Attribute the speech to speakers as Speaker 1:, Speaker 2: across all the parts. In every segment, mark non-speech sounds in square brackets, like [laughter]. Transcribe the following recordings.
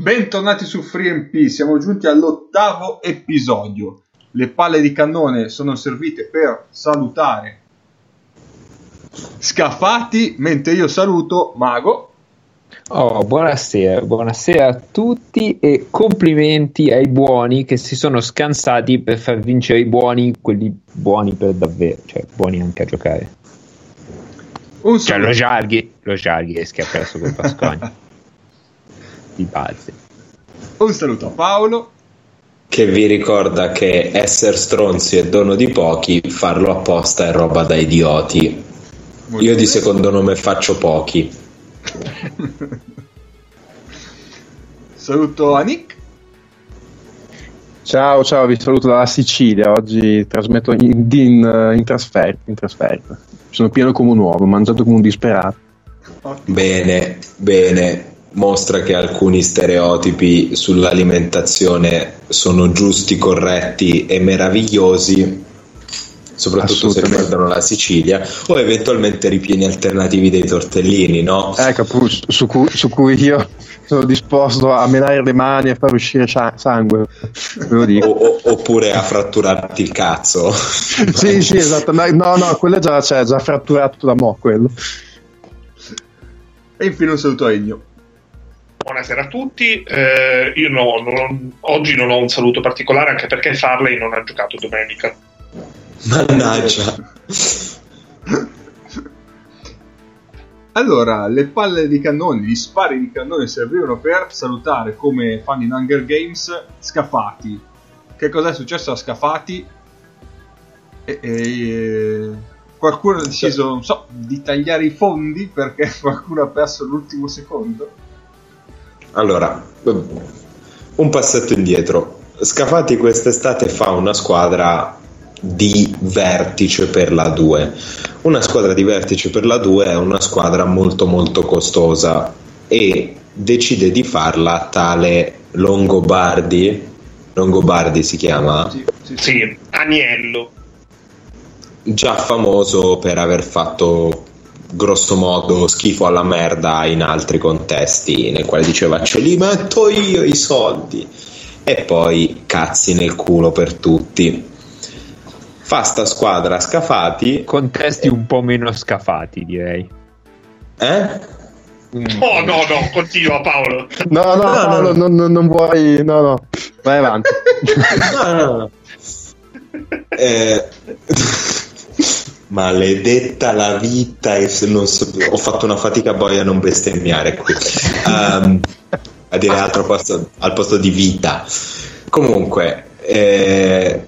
Speaker 1: Bentornati su FreeMP, siamo giunti all'ottavo episodio. Le palle di cannone sono servite per salutare Scafati, mentre io saluto Mago.
Speaker 2: Oh, buonasera, buonasera a tutti e complimenti ai buoni che si sono scansati per far vincere i buoni, quelli buoni per davvero, cioè buoni anche a giocare.
Speaker 1: Un
Speaker 2: Cioè lo Jarghi, lo Jarghi ha perso con Pasconi. Di base.
Speaker 1: Un saluto a Paolo.
Speaker 3: che vi ricorda che essere stronzi è dono di pochi, farlo apposta è roba da idioti.
Speaker 1: Molto
Speaker 3: Io di secondo nome faccio pochi. [laughs]
Speaker 1: Saluto a Nick.
Speaker 4: Ciao, ciao, vi saluto dalla Sicilia. Oggi trasmetto in, in, in trasferta. In trasferta. Sono pieno come un uovo, ho mangiato come un disperato.
Speaker 3: Bene, bene. Mostra che alcuni stereotipi sull'alimentazione sono giusti, corretti e meravigliosi, soprattutto se riguardano la Sicilia, o eventualmente ripieni alternativi dei tortellini, no?
Speaker 4: Ecco, su cui, su cui io sono disposto a menare le mani e far uscire sangue.
Speaker 3: O-
Speaker 4: dico.
Speaker 3: o- oppure a fratturarti il cazzo. [laughs]
Speaker 4: Sì, sì, esatto. No, no, quello già c'è, già fratturato da mo' quello.
Speaker 1: E infine un saluto a Ennio.
Speaker 5: Buonasera a tutti, Eh, io no- non- oggi non ho un saluto particolare anche perché Farley non ha giocato domenica.
Speaker 3: Mannaggia.
Speaker 1: Allora, le palle di cannone, gli spari di cannone servivano per salutare, come fanno in Hunger Games, Scafati. Che cosa è successo a Scafati? E, e- qualcuno ha deciso, non so, di tagliare i fondi perché [laughs] qualcuno ha perso l'ultimo secondo.
Speaker 3: Allora, un passetto indietro. Scafati quest'estate fa una squadra di vertice per la 2. Una squadra di vertice per la 2 è una squadra molto molto costosa e decide di farla tale Longobardi. Longobardi si chiama?
Speaker 1: Sì, sì, sì.
Speaker 5: Agnello.
Speaker 3: già famoso per aver fatto grosso modo schifo alla merda in altri contesti nel quale diceva ce li metto io i soldi e poi cazzi nel culo per tutti fa sta squadra scafati
Speaker 2: Contesti un po' meno scafati, direi.
Speaker 3: eh?
Speaker 5: Oh no, no, continua Paolo.
Speaker 4: No, no,
Speaker 3: No,
Speaker 4: Paolo,
Speaker 3: no.
Speaker 4: non, non- non vuoi. No, no, vai avanti. [laughs]
Speaker 3: No, no, no. [laughs] Eh, maledetta la vita e se non so- ho fatto una fatica boia a non bestemmiare qui Ehm, a dire altro posto- al posto di vita comunque eh,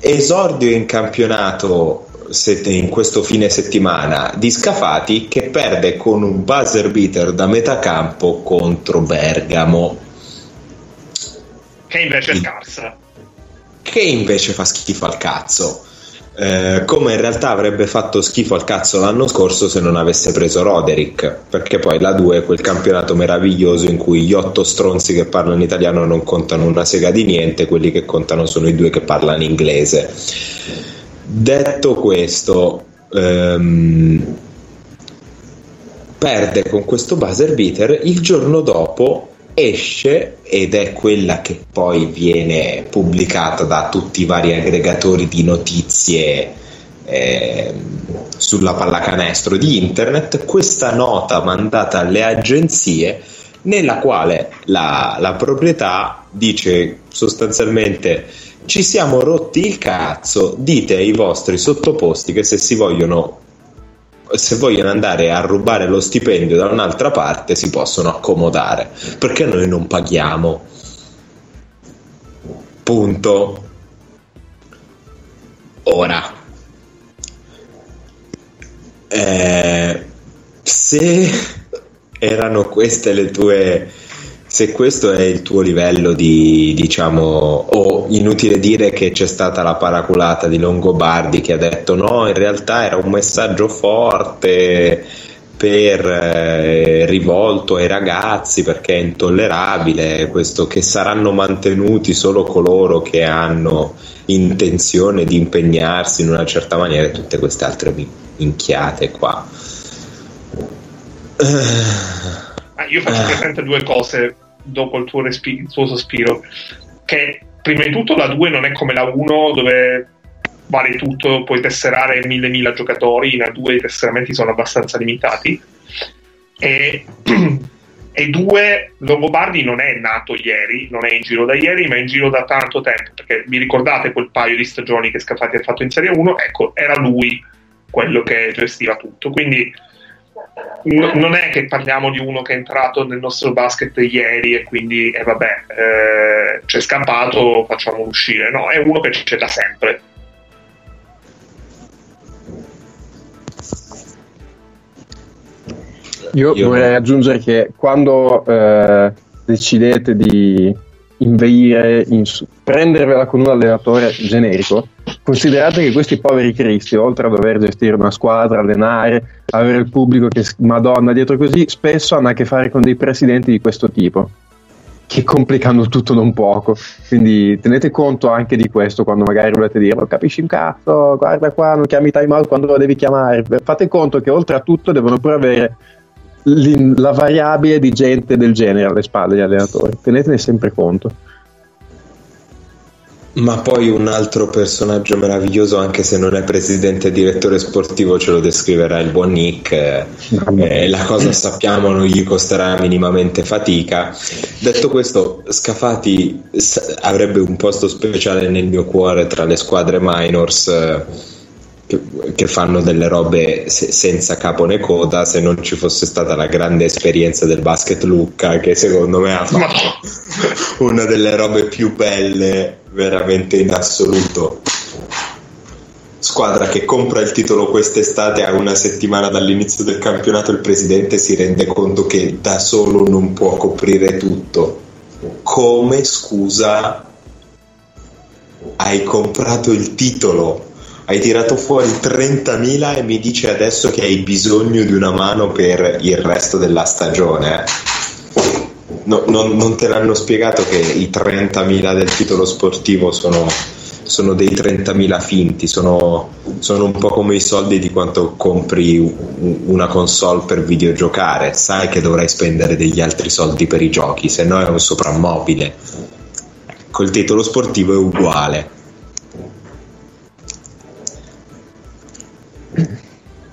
Speaker 3: esordio in campionato in questo fine settimana di Scafati che perde con un buzzer beater da metà campo contro Bergamo
Speaker 5: Che invece è scarsa.
Speaker 3: che invece fa schifo al cazzo. Eh, come in realtà avrebbe fatto schifo al cazzo l'anno scorso se non avesse preso Roderick, perché poi la 2 è quel campionato meraviglioso in cui gli otto stronzi che parlano italiano non contano una sega di niente, quelli che contano sono i due che parlano inglese. Detto questo, ehm, perde con questo buzzer beater, il giorno dopo esce ed è quella che poi viene pubblicata da tutti i vari aggregatori di notizie ehm, sulla pallacanestro di internet. Questa nota mandata alle agenzie nella quale la, la proprietà dice sostanzialmente ci siamo rotti il cazzo dite ai vostri sottoposti che se si vogliono se vogliono andare a rubare lo stipendio da un'altra parte si possono accomodare. Perché noi non paghiamo? Punto. Ora eh, se erano queste le tue se questo è il tuo livello di diciamo o inutile dire che c'è stata la paraculata di Longobardi che ha detto no in realtà era un messaggio forte per eh, rivolto ai ragazzi perché è intollerabile questo che saranno mantenuti solo coloro che hanno intenzione di impegnarsi in una certa maniera e tutte queste altre mi- minchiate qua
Speaker 5: Ah, io faccio
Speaker 3: Eh.
Speaker 5: presente due cose. Dopo il tuo, respi- il tuo sospiro, che prima di tutto la 2 non è come la 1 dove vale tutto, puoi tesserare mille mila giocatori, in A2 i tesseramenti sono abbastanza limitati. E, [clears throat] e due, Longobardi non è nato ieri, non è in giro da ieri, ma è in giro da tanto tempo, perché vi ricordate quel paio di stagioni che Scafati ha fatto in Serie 1? Ecco, era lui quello che gestiva tutto, quindi n- non è che parliamo di uno che è entrato nel nostro basket ieri e quindi, eh, vabbè, eh, c'è scappato, facciamo uscire, no, è uno che c'è da sempre.
Speaker 4: Io,
Speaker 3: Io-
Speaker 4: vorrei aggiungere che quando eh, decidete di inveire, in, prendervela con un allenatore generico, considerate che questi poveri cristi, oltre a dover gestire una squadra, allenare, avere il pubblico che madonna dietro così, spesso hanno a che fare con dei presidenti di questo tipo che complicano tutto non poco. Quindi tenete conto anche di questo quando magari volete dire: "Ma capisci un cazzo, guarda qua, non chiami time out quando lo devi chiamare. Fate conto che oltre a tutto devono pure avere la variabile di gente del genere alle spalle degli allenatori. Tenetene sempre conto.
Speaker 3: Ma poi un altro personaggio meraviglioso, anche se non è presidente e direttore sportivo, ce lo descriverà il buon Nick. eh, eh, la cosa sappiamo non gli costerà minimamente fatica. Detto questo, Scafati avrebbe un posto speciale nel mio cuore tra le squadre minors. eh, che, che fanno delle robe se- senza capo né coda se non ci fosse stata la grande esperienza del basket Lucca che secondo me ha fatto una delle robe più belle veramente in assoluto. Squadra che compra il titolo quest'estate a una settimana dall'inizio del campionato il presidente si rende conto che da solo non può coprire tutto. Come scusa hai comprato il titolo? Hai tirato fuori 30.000 e mi dici adesso che hai bisogno di una mano per il resto della stagione. No, non, non te l'hanno spiegato che i 30.000 del titolo sportivo sono, sono dei 30.000 finti, sono, sono un po' come i soldi di quanto compri una console per videogiocare. Sai che dovrai spendere degli altri soldi per i giochi, se no è un soprammobile. Col titolo sportivo è uguale.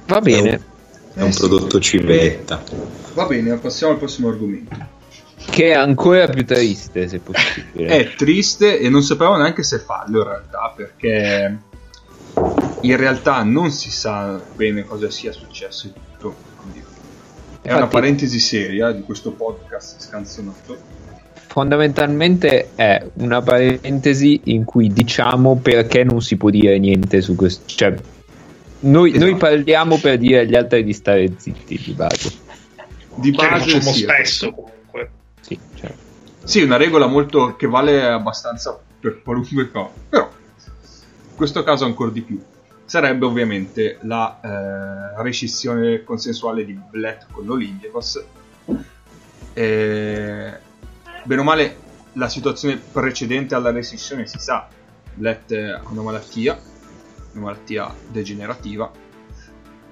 Speaker 2: Va bene.
Speaker 3: È un
Speaker 1: Eh sì.
Speaker 3: prodotto civetta.
Speaker 1: Va bene, passiamo al prossimo argomento.
Speaker 2: Che è ancora più triste, se possibile.
Speaker 1: È triste e non sappiamo neanche se farlo in realtà, perché in realtà non si sa bene cosa sia successo in tutto. Quindi è una
Speaker 2: Infatti-
Speaker 1: parentesi seria di questo podcast scanzonato.
Speaker 2: Fondamentalmente è una parentesi in cui diciamo perché non si può dire niente su questo. Cioè, noi,
Speaker 1: Esatto.
Speaker 2: noi parliamo per dire agli altri di stare zitti di base.
Speaker 1: Di
Speaker 5: Che lo
Speaker 1: base
Speaker 5: facciamo
Speaker 1: sì,
Speaker 5: spesso.
Speaker 2: Sì, cioè.
Speaker 1: Sì, una regola molto che vale abbastanza per qualunque cosa, però in questo caso ancora di più. Sarebbe ovviamente la eh, rescissione consensuale di Blatt con l'Olympiakos. E, bene o male, la situazione precedente alla rescissione si sa. Blatt ha una malattia, una malattia degenerativa.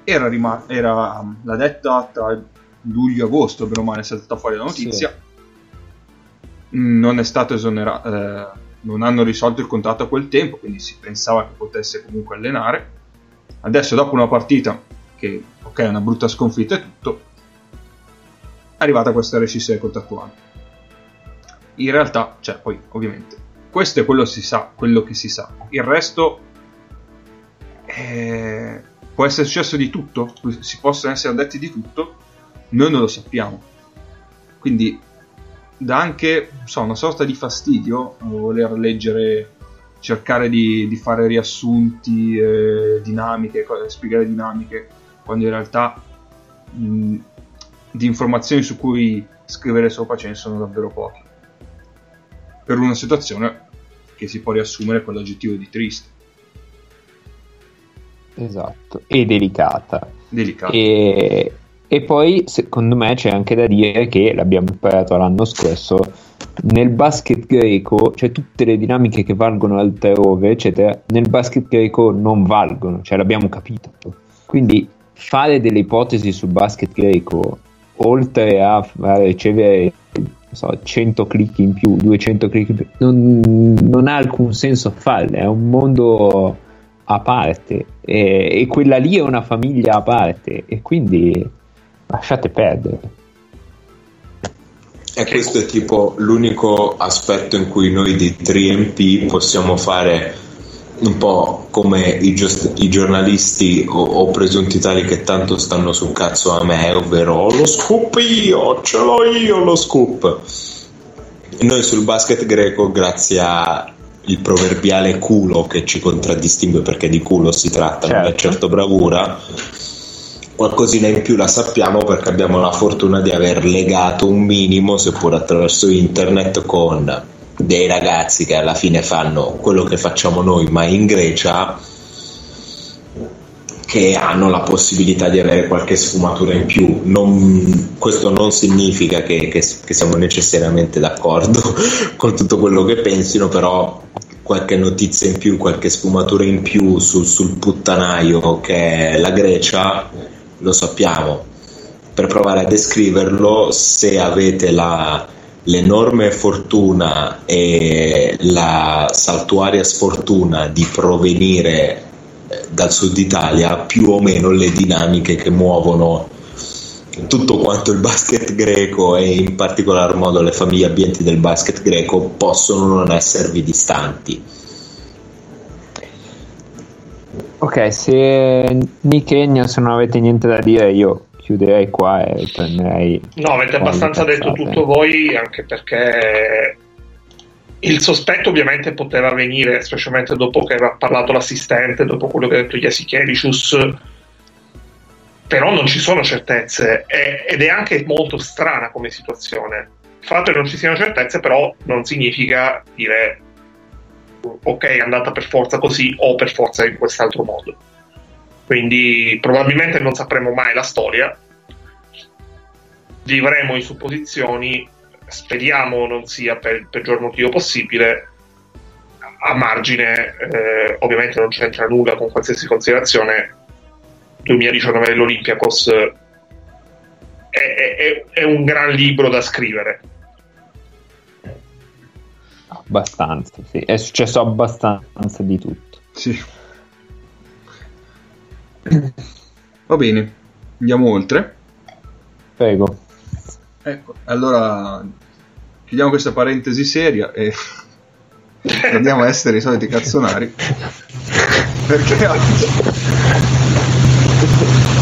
Speaker 1: Era, rima- era um, la detta tra luglio e agosto, bene o male, è saltata fuori la notizia non è stato esonerato, eh, non hanno risolto il contratto a quel tempo, quindi si pensava che potesse comunque allenare. Adesso, dopo una partita che, ok, è una brutta sconfitta e tutto, è arrivata questa rescissione contrattuale. In realtà, cioè, poi, ovviamente, questo è quello, si sa, quello che si sa. Il resto eh, può essere successo di tutto, si possono essere detti di tutto, noi non lo sappiamo. Quindi dà anche so, una sorta di fastidio eh, voler leggere, cercare di, di fare riassunti, eh, dinamiche, spiegare dinamiche, quando in realtà mh, di informazioni su cui scrivere sopra ce ne sono davvero poche. Per una situazione che si può riassumere con l'aggettivo di triste,
Speaker 2: Esatto, e delicata.
Speaker 1: delicato.
Speaker 2: E, e poi secondo me c'è anche da dire che l'abbiamo imparato l'anno scorso. Nel basket greco, cioè tutte le dinamiche che valgono altrove, eccetera, nel basket greco non valgono, cioè l'abbiamo capito. Quindi fare delle ipotesi sul basket greco, oltre a fare- ricevere so, 100 click in più, 200 click in più, non, non ha alcun senso farle, è un mondo a parte e, e quella lì è una famiglia a parte e quindi lasciate perdere.
Speaker 3: E questo è tipo l'unico aspetto in cui noi di 3MP possiamo fare un po' come i, gios- i giornalisti o-, o presunti tali che tanto stanno sul cazzo a me, ovvero lo scoop io, ce l'ho io lo scoop. Noi sul basket greco, grazie al proverbiale culo che ci contraddistingue perché di culo si tratta, non è
Speaker 2: Certo.
Speaker 3: certo bravura, qualcosina in più la sappiamo perché abbiamo la fortuna di aver legato un minimo, seppur attraverso internet, con dei ragazzi che alla fine fanno quello che facciamo noi, ma in Grecia, che hanno la possibilità di avere qualche sfumatura in più. Non- questo non significa che, che- che siamo necessariamente d'accordo [laughs] con tutto quello che pensino, però qualche notizia in più, qualche sfumatura in più sul, sul puttanaio che è la Grecia, lo sappiamo. Per provare a descriverlo, se avete la- l'enorme fortuna e la saltuaria sfortuna di provenire eh, dal sud Italia, più o meno le dinamiche che muovono tutto quanto il basket greco e in particolar modo le famiglie ambienti del basket greco possono non esservi distanti.
Speaker 2: Ok, se Nick e Ennio, se non avete niente da dire, io chiuderei qua e prenderei.
Speaker 5: No, avete abbastanza detto tutto voi, anche perché il sospetto ovviamente poteva venire, specialmente dopo che aveva parlato l'assistente, dopo quello che ha detto Jasikevicius, però non ci sono certezze e- ed è anche molto strana come situazione. Il fatto che non ci siano certezze però non significa dire ok è andata per forza così o per forza in quest'altro modo. Quindi probabilmente non sapremo mai la storia, vivremo in supposizioni, speriamo non sia per il peggior motivo possibile, a margine eh, ovviamente non c'entra nulla con qualsiasi considerazione, 2019 dell'Olympiakos eh, è, è- è un gran libro da scrivere.
Speaker 2: Abbastanza, sì. È successo abbastanza di tutto.
Speaker 1: Sì. Va bene, andiamo oltre.
Speaker 2: Prego.
Speaker 1: Ecco, allora chiudiamo questa parentesi seria e [laughs] torniamo a essere i soliti cazzonari. Perché.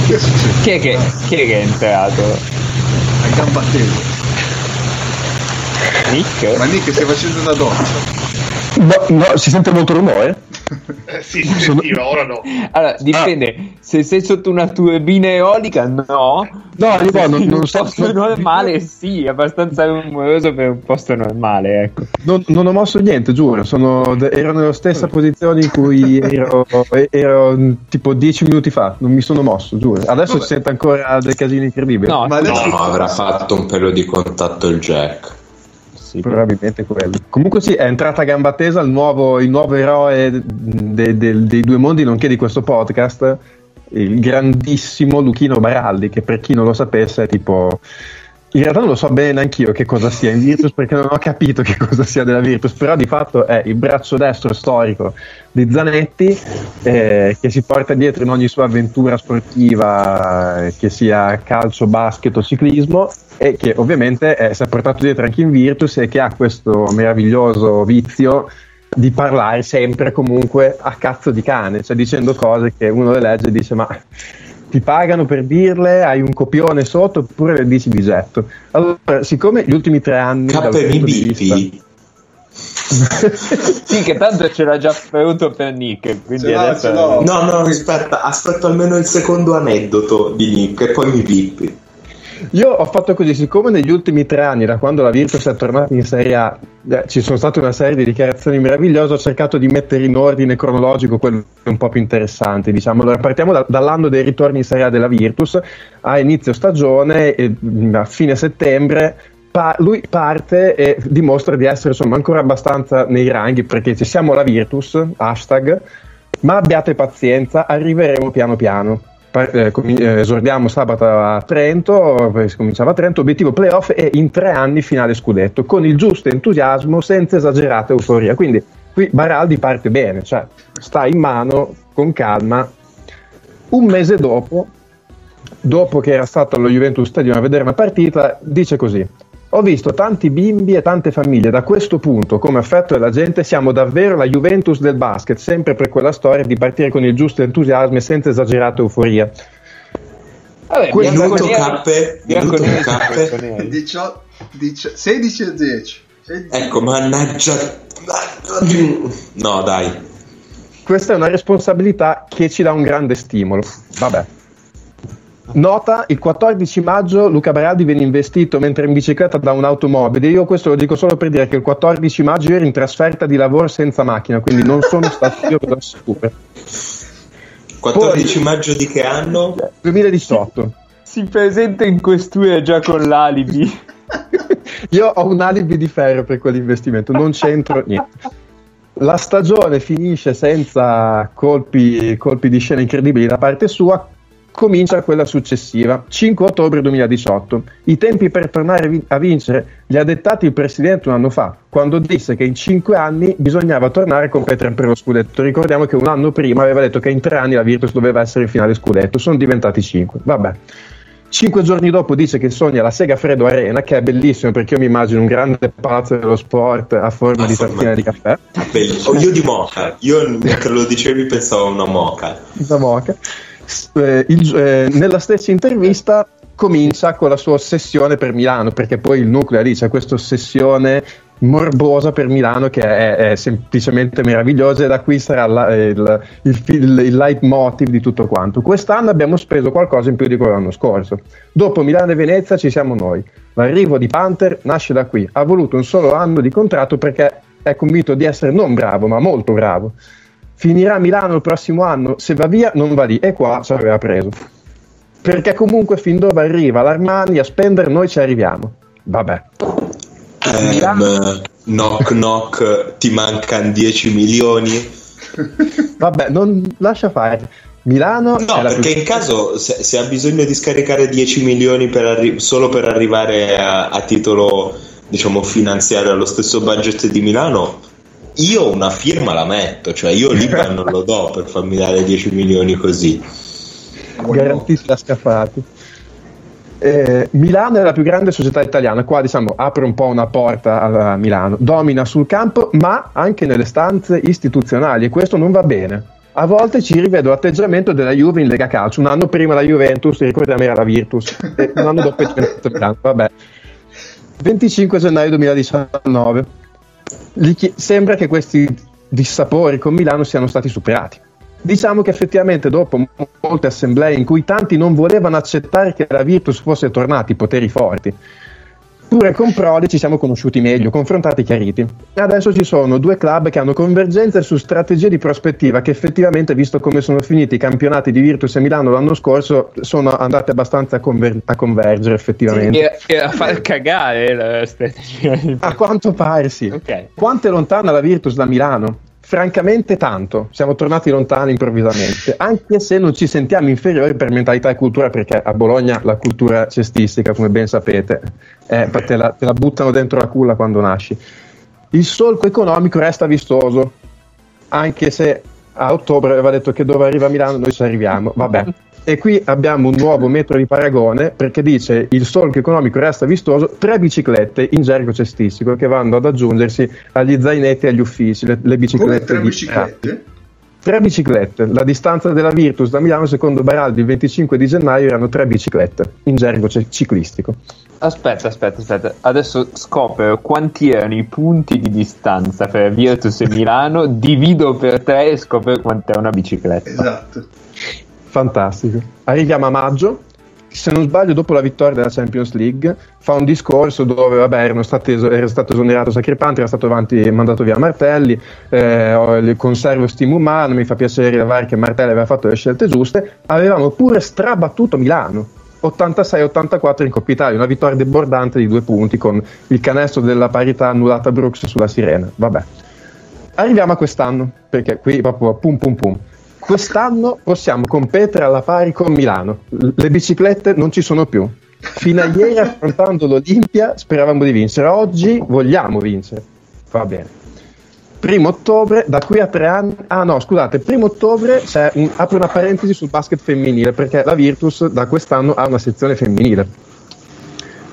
Speaker 1: Che succede?
Speaker 2: Chi è che, chi è che è entrato?
Speaker 1: A gamba tesa.
Speaker 2: Nick?
Speaker 1: Ma Nick stai facendo una doccia?
Speaker 4: No, no, si sente molto rumore? [laughs]
Speaker 5: Eh, sì, si sentiva, ora no.
Speaker 2: Allora, dipende. Se sei sotto una turbina eolica, no.
Speaker 4: No, io
Speaker 2: Se
Speaker 4: non- non
Speaker 2: un
Speaker 4: so-
Speaker 2: posto
Speaker 4: non-
Speaker 2: normale, sì, è abbastanza rumoroso per un posto normale, ecco.
Speaker 4: Non, non ho mosso niente, giuro. Sono, ero nella stessa posizione in cui ero, ero mm, tipo 10 minuti fa. Non mi sono mosso, giuro. Adesso
Speaker 1: Vabbè.
Speaker 4: si sente ancora dei casini incredibili.
Speaker 2: No,
Speaker 1: Ma adesso-
Speaker 3: no, avrà fatto un pelo di contatto il Jack.
Speaker 2: Sì,
Speaker 4: Probabilmente quello. Comunque sì, è entrata a gamba tesa il nuovo, il nuovo eroe de- de- dei due mondi, nonché di questo podcast, il grandissimo Luchino Baraldi, che per chi non lo sapesse è tipo... In realtà non lo so bene anch'io che cosa sia in Virtus perché non ho capito che cosa sia della Virtus, però di fatto è il braccio destro storico di Zanetti eh, che si porta dietro in ogni sua avventura sportiva, eh, che sia calcio, basket o ciclismo, e che ovviamente eh, si è portato dietro anche in Virtus e che ha questo meraviglioso vizio di parlare sempre comunque a cazzo di cane, cioè dicendo cose che uno le legge e dice ma ti pagano per dirle, hai un copione sotto oppure le dici di getto. Allora, siccome gli ultimi tre anni...
Speaker 3: KBBP [laughs]
Speaker 2: sì, che tanto ce l'ha già pronto per Nick, quindi
Speaker 1: l'ha,
Speaker 2: adesso...
Speaker 3: No, no, aspetta, aspetto almeno il secondo aneddoto di Nick e poi mi pippi.
Speaker 4: Io ho fatto così, siccome negli ultimi tre anni, da quando la Virtus è tornata in Serie A, eh, ci sono state una serie di dichiarazioni meravigliose, ho cercato di mettere in ordine cronologico quello un po' più interessante. Diciamo. Allora, partiamo da- dall'anno dei ritorni in Serie A della Virtus, a inizio stagione, e, mh, a fine settembre. pa- lui parte e dimostra di essere insomma ancora abbastanza nei ranghi perché ci siamo la Virtus, hashtag, ma abbiate pazienza, arriveremo piano piano. Eh, eh, esordiamo sabato a Trento, si cominciava a Trento, obiettivo playoff e in tre anni finale scudetto, con il giusto entusiasmo, senza esagerata euforia. Quindi qui Baraldi parte bene, cioè sta in mano con calma. Un mese dopo, dopo che era stato allo Juventus Stadium a vedere una partita, dice così. Ho visto tanti bimbi e tante famiglie. Da questo punto, come affetto della gente, siamo davvero la Juventus del basket, sempre per quella storia di partire con il giusto entusiasmo e senza esagerata euforia.
Speaker 2: Vabbè,
Speaker 4: Questo-
Speaker 3: Minuto cappe, minuto cappe.
Speaker 2: bianconero.
Speaker 1: 18, 10 16 e 10. 16.
Speaker 3: Ecco, mannaggia. No, dai.
Speaker 4: Questa è una responsabilità che ci dà un grande stimolo. Vabbè. Nota, il 14 maggio Luca Baraldi viene investito mentre in bicicletta da un'automobile. Io questo lo dico solo per dire che il 14 maggio io ero in trasferta di lavoro senza macchina, quindi non sono [laughs] stato io ve lo assicuro.
Speaker 3: 14 maggio di che anno?
Speaker 4: 2018.
Speaker 2: Si presenta in questura già con l'alibi. [laughs]
Speaker 4: Io ho un alibi di ferro per quell'investimento, non c'entro niente. La stagione finisce senza colpi, colpi di scena incredibili da parte sua, comincia quella successiva, 5 ottobre 2018. I tempi per tornare a vincere li ha dettati il presidente un anno fa, quando disse che in 5 anni bisognava tornare a competere per lo scudetto. Ricordiamo che un anno prima aveva detto che in 3 anni la Virtus doveva essere in finale scudetto, sono diventati 5. Vabbè. Cinque giorni dopo dice che sogna la Segafredo Arena, che è bellissimo perché io mi immagino un grande palazzo dello sport a forma
Speaker 3: A
Speaker 4: di tazzina
Speaker 3: di-
Speaker 4: caffè.
Speaker 3: Belli- oh, io di moca. Io [laughs] mentre lo dicevi pensavo a una moca.
Speaker 4: da Moca. Eh, il- eh, nella stessa intervista comincia con la sua ossessione per Milano, perché poi il nucleo lì c'è questa ossessione morbosa per Milano che è, è semplicemente meravigliosa e da qui sarà la- il, il, il, il leitmotiv di tutto quanto. Quest'anno abbiamo speso qualcosa in più di quello dell'anno scorso. Dopo Milano e Venezia ci siamo noi. L'arrivo di Panther nasce da qui. Ha voluto un solo anno di contratto perché è convinto di essere non bravo, ma molto bravo finirà a Milano il prossimo anno, se va via non va lì e qua ci aveva preso. Perché comunque fin dove arriva l'Armani a spendere noi ci arriviamo. Vabbè.
Speaker 3: Ehm, knock knock, ti mancano 10 milioni.
Speaker 4: Vabbè, non lascia fare. Milano
Speaker 3: No, perché
Speaker 4: più-
Speaker 3: in caso se, se ha bisogno di scaricare 10 milioni per arri- solo per arrivare a, a titolo diciamo finanziario allo stesso budget di Milano, io una firma la metto, cioè io l'IBAN non lo do per farmi dare 10 milioni così.
Speaker 4: garantiti da scaffati. Eh, Milano è la più grande società italiana, qua diciamo apre un po' una porta a Milano, domina sul campo ma anche nelle stanze istituzionali e questo non va bene. A volte ci rivedo l'atteggiamento della Juve in Lega Calcio, un anno prima la Juventus, ricordiamo era la Virtus, e un anno dopo è diventato Milano, vabbè. 25 gennaio 2019. Chie- sembra che questi dissapori con Milano siano stati superati. Diciamo che effettivamente dopo mo- molte assemblee in cui tanti non volevano accettare che la Virtus fosse tornata i poteri forti, pure con Prodi ci siamo conosciuti meglio, confrontati, chiariti. E adesso ci sono due club che hanno convergenze su strategie di prospettiva che effettivamente, visto come sono finiti i campionati di Virtus e Milano l'anno scorso, sono andate abbastanza a, conver- a convergere effettivamente.
Speaker 2: E, e a far cagare la strategia.
Speaker 4: A quanto pare sì.
Speaker 2: Ok.
Speaker 4: Quanto è lontana la Virtus da Milano? Francamente tanto, siamo tornati lontani improvvisamente, anche se non ci sentiamo inferiori per mentalità e cultura, perché a Bologna la cultura cestistica, come ben sapete, è- te, la, te la buttano dentro la culla quando nasci. Il solco economico resta vistoso, anche se a ottobre aveva detto che dove arriva Milano noi ci arriviamo, vabbè. E qui abbiamo un nuovo metro di paragone perché dice il solco economico resta vistoso, tre biciclette in gergo cestistico che vanno ad aggiungersi agli zainetti e agli uffici, le, le
Speaker 1: Come
Speaker 4: biciclette.
Speaker 1: tre
Speaker 4: di-
Speaker 1: biciclette?
Speaker 4: Tre biciclette, la distanza della Virtus da Milano secondo Baraldi il 25 di gennaio erano tre biciclette in gergo c- ciclistico.
Speaker 2: Aspetta, aspetta, aspetta. Adesso scopro quanti erano i punti di distanza per Virtus e Milano, divido per tre e scopro quant'è una bicicletta.
Speaker 1: Esatto.
Speaker 4: Fantastico. Arriviamo a maggio. Se non sbaglio, dopo la vittoria della Champions League, fa un discorso dove vabbè, erano stati es- era stato esonerato Sacripante, era stato avanti, mandato via Martelli. Eh, conservo stimo umano. Mi fa piacere rilevare che Martelli aveva fatto le scelte giuste. Avevamo pure strabattuto Milano 86-84 in Coppa Italia, una vittoria debordante di due punti con il canestro della parità annullata Brooks sulla Sirena. Vabbè. Arriviamo a quest'anno, perché qui proprio pum pum pum. Quest'anno possiamo competere alla pari con Milano. Le biciclette non ci sono più. Fino a ieri, [laughs] affrontando l'Olimpia, speravamo di vincere. Oggi vogliamo vincere. Va bene. Primo ottobre, da qui a tre anni. Ah, no, scusate, primo ottobre c'è un- apro una parentesi sul basket femminile perché la Virtus da quest'anno ha una sezione femminile.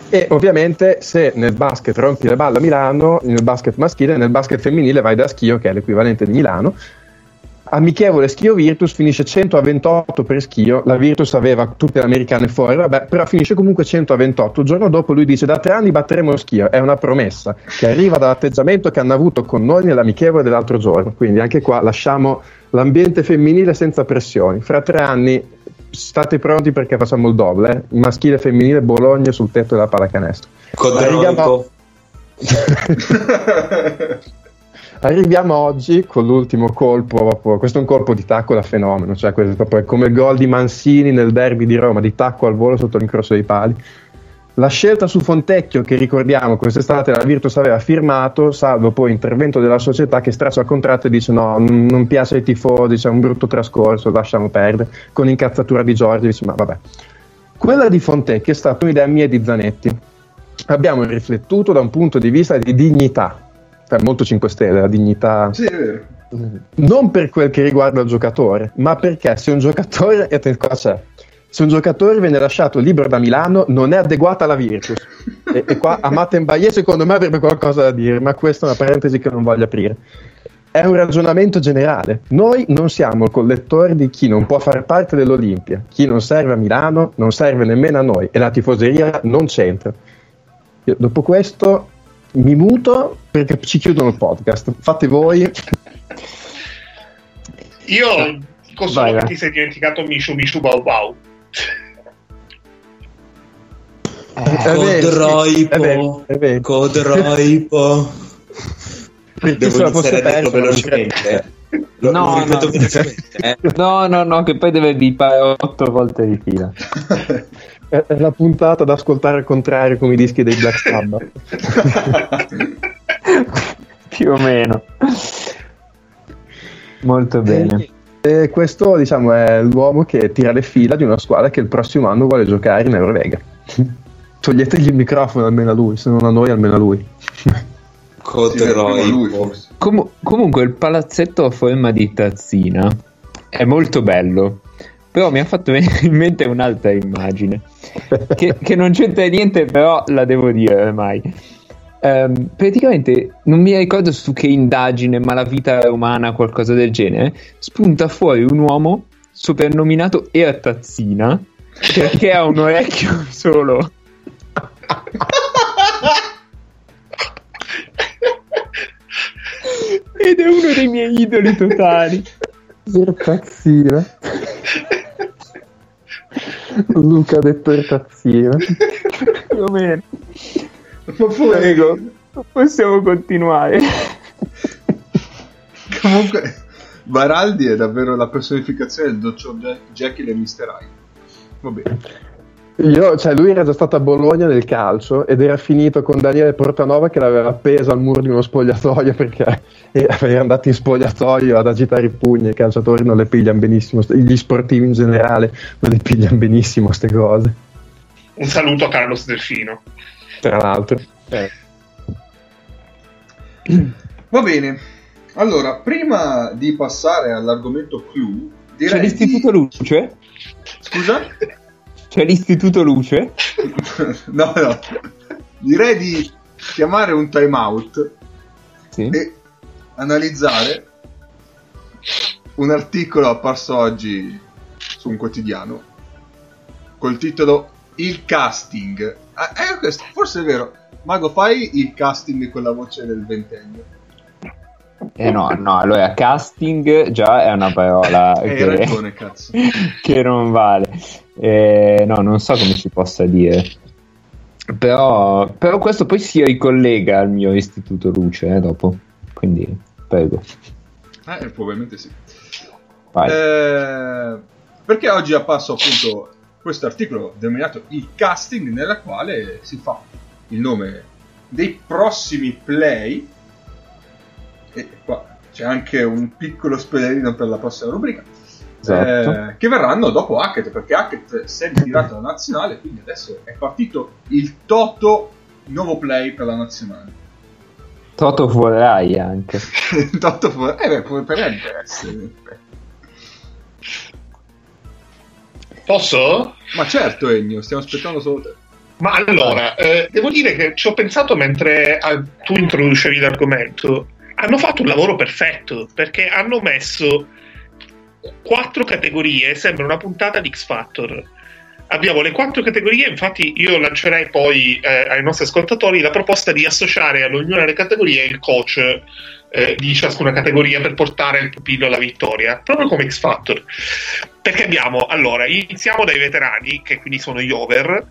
Speaker 4: E ovviamente se nel basket rompi le balle a Milano, nel basket maschile, nel basket femminile vai da Schio, che è l'equivalente di Milano. Amichevole Schio Virtus finisce 100 a 28 per Schio, la Virtus aveva tutte le americane fuori, vabbè, però finisce comunque 100 a 28. Il giorno dopo lui dice da tre anni batteremo Schio, è una promessa che arriva dall'atteggiamento che hanno avuto con noi nell'amichevole dell'altro giorno, quindi anche qua lasciamo l'ambiente femminile senza pressioni. Fra tre anni state pronti perché facciamo il doble, eh? maschile e femminile Bologna sul tetto della pallacanestro.
Speaker 3: Codroico. [laughs] [laughs]
Speaker 4: Arriviamo oggi con l'ultimo colpo, questo è un colpo di tacco da fenomeno, cioè questo è come il gol di Mansini nel derby di Roma, di tacco al volo sotto l'incrocio dei pali. La scelta su Fontecchio, che ricordiamo quest'estate la Virtus aveva firmato, salvo poi intervento della società che straccia il contratto e dice no, non piace ai tifosi, c'è un brutto trascorso, lasciamo perdere, con incazzatura di Giorgio, ma vabbè. Quella di Fontecchio è stata un'idea mia di Zanetti. Abbiamo riflettuto da un punto di vista di dignità, cioè molto 5 Stelle, la dignità
Speaker 1: Sì, è vero.
Speaker 4: non per quel che riguarda il giocatore, ma perché se un giocatore, e te- qua c'è, se un giocatore viene lasciato libero da Milano non è adeguata alla Virtus. E, e qua Amate Mbaye secondo me avrebbe qualcosa da dire, ma questa è una parentesi che non voglio aprire. È un ragionamento generale. Noi non siamo il collettore di chi non può far parte dell'Olimpia. Chi non serve a Milano non serve nemmeno a noi e la tifoseria non c'entra. Io, dopo questo mi muto perché ci chiudono il podcast. Fate voi.
Speaker 5: Io dico solo
Speaker 2: Vai,
Speaker 5: che ti sei dimenticato Mishu Mishu Bau Bau.
Speaker 4: Vero.
Speaker 3: Codroipo.
Speaker 4: Perché
Speaker 3: Devo iniziare a dirlo velocemente. Lo,
Speaker 2: No,
Speaker 3: lo ripeto
Speaker 2: no.
Speaker 3: velocemente. eh.
Speaker 2: No, no, no, che poi deve bipare otto volte di fila. [laughs]
Speaker 4: È è la puntata da ascoltare al contrario come i dischi dei Black Sabbath. [laughs]
Speaker 2: Più o meno. Molto bene.
Speaker 4: E questo, diciamo, è l'uomo che tira le fila di una squadra che il prossimo anno vuole giocare in Eurolega. [laughs] Toglietegli il microfono almeno a lui, se non a noi almeno a lui. [laughs]
Speaker 1: Sì,
Speaker 3: Codroipo.
Speaker 1: forse.
Speaker 2: Com- comunque il palazzetto a forma di tazzina è molto bello. Però mi ha fatto venire in mente un'altra immagine che, che non c'entra niente, però la devo dire ormai. Ehm, praticamente non mi ricordo su che indagine, ma la vita umana, qualcosa del genere, spunta fuori un uomo soprannominato Ertazzina perché ha un orecchio [laughs] solo. Ed è uno dei miei idoli totali.
Speaker 4: Ertazzina. Luca ha detto Ertazzina.
Speaker 2: Più o meno.
Speaker 1: Ma poi,
Speaker 2: Prego, possiamo continuare.
Speaker 1: comunque, Baraldi è davvero la personificazione del dottor Jack- Jekyll e Mr. Hyde. Va bene.
Speaker 4: Io, cioè, lui era già stato a Bologna nel calcio ed era finito con Daniele Portanova che l'aveva appesa al muro di uno spogliatoio perché [laughs] era andato in spogliatoio ad agitare i pugni. I calciatori non le pigliano benissimo, gli sportivi in generale non le pigliano benissimo queste cose.
Speaker 5: Un saluto a Carlos Delfino.
Speaker 4: Tra l'altro, Eh, [clears throat]
Speaker 1: Va bene. Allora, prima di passare all'argomento clou, direi
Speaker 2: C'è l'istituto
Speaker 1: di...
Speaker 2: Luce?
Speaker 1: Scusa? [laughs]
Speaker 2: C'è l'istituto Luce? [laughs]
Speaker 1: no, no. Direi di chiamare un time out
Speaker 2: Sì.
Speaker 1: e analizzare un articolo apparso oggi su un quotidiano col titolo Il casting. Ah, eh, questo, forse è vero. Mago, fai il casting con la voce del ventennio.
Speaker 2: Eh no, no, allora casting già è una parola [laughs]
Speaker 1: Hai
Speaker 2: che,
Speaker 1: ragione, [laughs]
Speaker 2: che non vale. Eh, no, non so come si possa dire. Però, però questo poi si ricollega al mio istituto luce eh, dopo. Quindi, prego.
Speaker 1: Eh, probabilmente sì. Eh, perché oggi è apparso appunto questo articolo denominato il casting nella quale si fa il nome dei prossimi play e qua c'è anche un piccolo spoilerino per la prossima rubrica
Speaker 2: Esatto.
Speaker 1: eh, che verranno dopo Hackett, perché Hackett si è ritirato dalla nazionale, quindi adesso è partito il Toto nuovo play per la nazionale.
Speaker 2: Toto vorrai anche. [laughs]
Speaker 1: Toto fu- eh beh, potrebbe essere.
Speaker 5: Posso?
Speaker 1: Ma certo, Ennio, stiamo aspettando solo te.
Speaker 5: Ma allora, eh, devo dire che ci ho pensato mentre ah, tu introducevi l'argomento. Hanno fatto un lavoro perfetto perché hanno messo quattro categorie. Sembra una puntata di X Factor. Abbiamo le quattro categorie, infatti io lancerei poi eh, ai nostri ascoltatori la proposta di associare ad ognuna delle categorie il coach eh, di ciascuna categoria per portare il pupillo alla vittoria, proprio come X Factor. Perché abbiamo, allora, iniziamo dai veterani, che quindi sono gli over,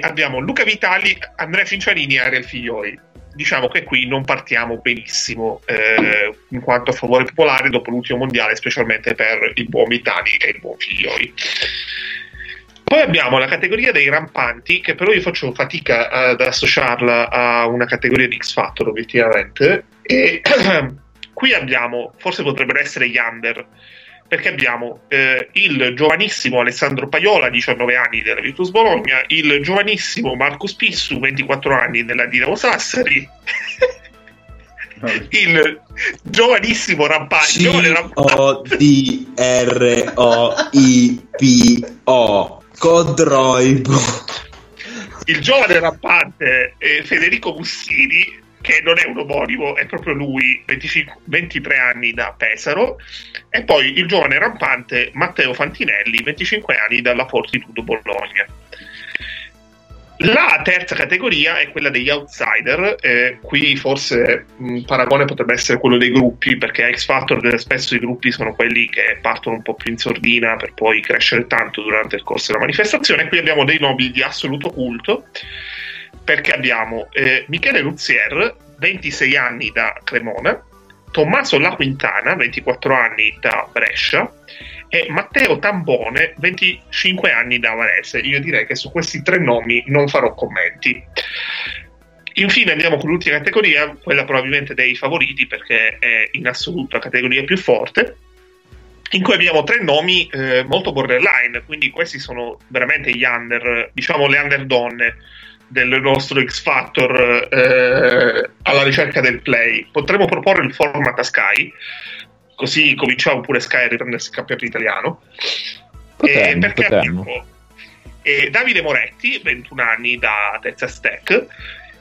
Speaker 5: abbiamo Luca Vitali, Andrea Cinciarini e Ariel Figlioi. Diciamo che qui non partiamo benissimo eh, in quanto a favore popolare dopo l'ultimo mondiale, specialmente per il buon Vitali e il buon Figlioi. Poi abbiamo la categoria dei rampanti, che però io faccio fatica ad associarla a una categoria di X Factor, obiettivamente. E [clears throat] qui abbiamo, forse potrebbero essere gli under, perché abbiamo eh, il giovanissimo Alessandro Paiola, 19 anni della Virtus Bologna, il giovanissimo Marcus Pissu, 24 anni della Dinamo Sassari, [laughs] il giovanissimo giovane Rampante,
Speaker 3: C-O-D-R-O-I-P-O Codroibo.
Speaker 5: il giovane rampante eh, Federico Mussini, che non è un omonimo, è proprio lui, 25 23 anni da Pesaro, e poi il giovane rampante Matteo Fantinelli, 25 anni dalla Fortitudo Bologna. La terza categoria è quella degli outsider, eh, qui forse un paragone potrebbe essere quello dei gruppi, perché a X Factor spesso i gruppi sono quelli che partono un po' più in sordina per poi crescere tanto durante il corso della manifestazione. Qui abbiamo dei nobili di assoluto culto, perché abbiamo eh, Michele Luzier, 26 anni da Cremona, Tommaso La Quintana, 24 anni da Brescia, e Matteo Tambone, 25 anni da Varese. Io direi che su questi tre nomi non farò commenti. Infine andiamo con l'ultima categoria, quella probabilmente dei favoriti perché è in assoluto la categoria più forte, in cui abbiamo tre nomi eh, molto borderline, quindi questi sono veramente gli under, diciamo le under donne del nostro X Factor eh, alla ricerca del play. Potremmo proporre il format a Sky, così cominciamo pure Sky a riprendersi il campionato italiano.
Speaker 2: Potremmo,
Speaker 5: Eh, perché abbiamo eh, Davide Moretti, 21 anni da Texas Tech,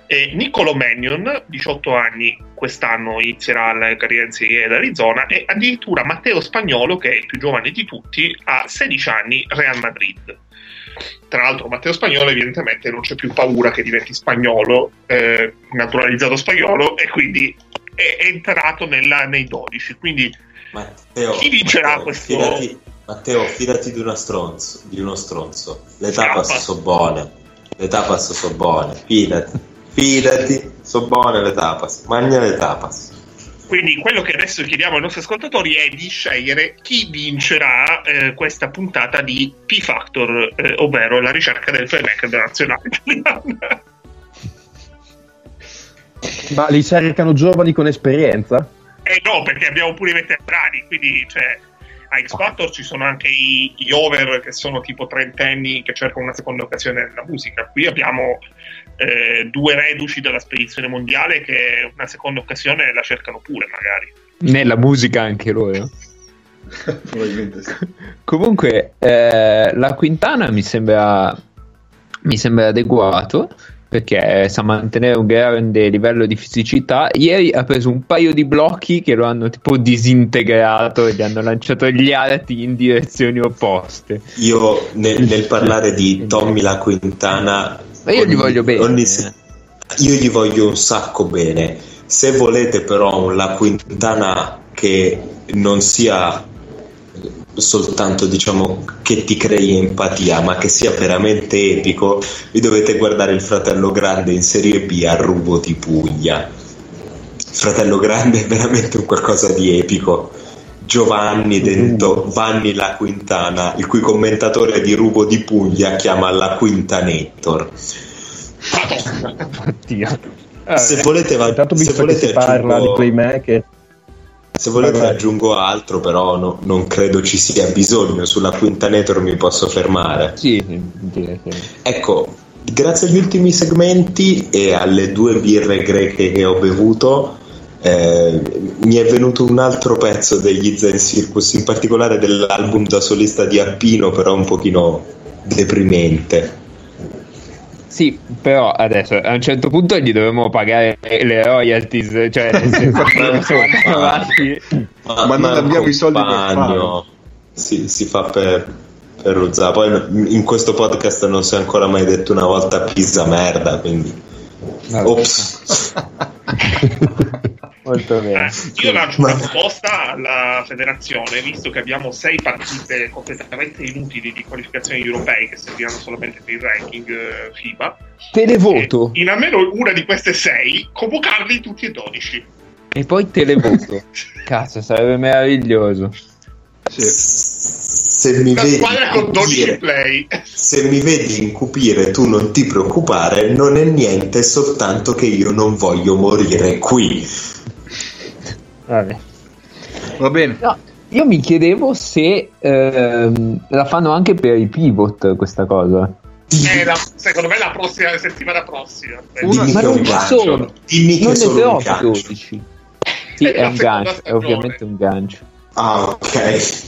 Speaker 5: e Niccolo Mannion, 18 anni, quest'anno inizierà la carriera in Serie A d'Arizona, e addirittura Matteo Spagnolo, che è il più giovane di tutti, ha 16 anni, Real Madrid. Tra l'altro Matteo Spagnolo evidentemente non c'è più paura che diventi spagnolo, eh, naturalizzato spagnolo, e quindi è entrato nella- nei 12. Quindi
Speaker 3: Matteo,
Speaker 5: Chi vincerà
Speaker 3: Matteo,
Speaker 5: questo-
Speaker 3: Fidati, Matteo, fidati di, stronzo, di uno stronzo. Le
Speaker 5: Scappa.
Speaker 3: tapas sono buone. Le tapas sono buone. Fidati. Fidati. Sono buone le tapas. Mangia le tapas.
Speaker 5: Quindi quello che adesso chiediamo ai nostri ascoltatori è di scegliere chi vincerà eh, questa puntata di P-Factor, eh, ovvero la ricerca del playmaker della nazionale italiana.
Speaker 4: Ma li cercano giovani con esperienza?
Speaker 5: Eh no, perché abbiamo pure i veterani, quindi cioè, a X Factor ci sono anche i, gli over che sono tipo trentenni che cercano una seconda occasione nella musica. Qui abbiamo eh, due reduci dalla spedizione mondiale che una seconda occasione la cercano pure magari.
Speaker 2: Nella musica anche loro. [laughs]
Speaker 1: Probabilmente sì. [laughs]
Speaker 2: Comunque, eh, la Quintana mi sembra, mi sembra adeguato perché sa mantenere un grande livello di fisicità. Ieri ha preso un paio di blocchi che lo hanno tipo disintegrato e gli hanno lanciato gli arti in direzioni opposte.
Speaker 3: Io nel, nel parlare di Tommy la Quintana.
Speaker 2: Ma io gli voglio bene.
Speaker 3: ogni io gli voglio un sacco bene. Se volete, però, un La Quintana che non sia soltanto diciamo che ti crei empatia ma che sia veramente epico vi dovete guardare il fratello grande in serie B a Rubo di Puglia fratello grande è veramente un qualcosa di epico Giovanni detto Vanni la Quintana il cui commentatore di Rubo di Puglia chiama la Quintanettor
Speaker 2: Oddio.
Speaker 3: se volete, va-
Speaker 4: Intanto
Speaker 3: se volete
Speaker 4: parla di playmaker,
Speaker 3: Se volete
Speaker 4: vai.
Speaker 3: aggiungo altro, però no- non credo ci sia bisogno. Sulla Quintanetor mi posso fermare.
Speaker 2: Sì, direi che-
Speaker 3: Ecco, grazie agli ultimi segmenti e alle due birre greche che ho bevuto, eh, mi è venuto un altro pezzo degli Zen Circus, in particolare dell'album da solista di Appino, però un pochino deprimente.
Speaker 2: Sì, però adesso a un certo punto gli dovremmo pagare le royalties, cioè nel senso che avanti.
Speaker 1: Ma non abbiamo i soldi per.
Speaker 3: Si, si fa per, per usare. Poi in questo podcast non si è ancora mai detto una volta pizza merda, quindi... Ops. [laughs]
Speaker 2: Molto [laughs] bene.
Speaker 5: Eh, io lancio una proposta alla federazione, visto che abbiamo sei partite completamente inutili di qualificazioni europee che serviranno solamente per il ranking eh, FIBA.
Speaker 2: Televoto
Speaker 5: In almeno una di queste sei, convocarli tutti e 12.
Speaker 2: e poi televoto. [laughs] Cazzo, sarebbe meraviglioso.
Speaker 1: Sì.
Speaker 3: Se mi
Speaker 5: Una
Speaker 3: vedi
Speaker 5: squadra con 12
Speaker 3: incupire,
Speaker 5: play.
Speaker 3: se mi vedi incupire, tu non ti preoccupare, non è niente, soltanto che io non voglio morire qui.
Speaker 2: Vabbè.
Speaker 1: Va bene.
Speaker 2: No, io mi chiedevo se ehm, la fanno anche per i pivot questa cosa.
Speaker 5: Eh, la- secondo me la prossima la settimana prossima.
Speaker 1: Una-
Speaker 3: Dimmi
Speaker 2: Ma
Speaker 3: è
Speaker 2: non ci sono.
Speaker 3: Dimmi che
Speaker 2: Non
Speaker 3: è
Speaker 2: ne
Speaker 3: gancio.
Speaker 2: 12. Sì,
Speaker 5: È
Speaker 2: è un gancio, è
Speaker 5: stagione.
Speaker 2: ovviamente un gancio.
Speaker 3: Ah, ok.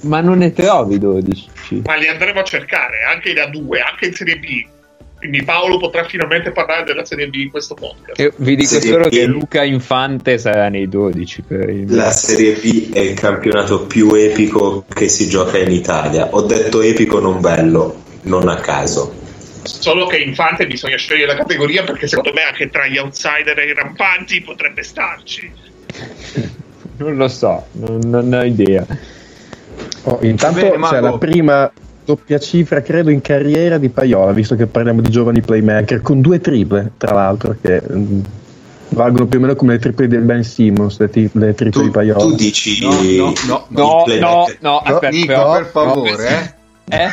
Speaker 2: Ma non ne trovi 12.
Speaker 5: Ma li andremo a cercare anche da due, anche in Serie B. Quindi Paolo potrà finalmente parlare della Serie B in questo podcast.
Speaker 2: E vi dico
Speaker 3: Serie
Speaker 2: solo
Speaker 3: B.
Speaker 2: che Luca Infante sarà nei 12 per il
Speaker 3: La Serie B è il campionato più epico che si gioca in Italia. Ho detto epico, non bello, non a caso.
Speaker 5: Solo che Infante bisogna scegliere la categoria perché secondo me anche tra gli outsider e i rampanti potrebbe starci.
Speaker 2: Non lo so, non, non ho idea.
Speaker 4: Oh, intanto
Speaker 1: Bene,
Speaker 4: c'è la prima doppia cifra, credo, in carriera di Paiola, visto che parliamo di giovani playmaker, con due triple, tra l'altro, che mm, valgono più o meno come le triple di Ben Simmons, le, ti- le triple
Speaker 3: Tu,
Speaker 4: di Paiola.
Speaker 3: tu dici
Speaker 1: No, no, no,
Speaker 2: No, no,
Speaker 3: playmaker.
Speaker 2: no, aspetta,
Speaker 1: Nico,
Speaker 2: però-
Speaker 1: per favore, eh.
Speaker 2: Eh?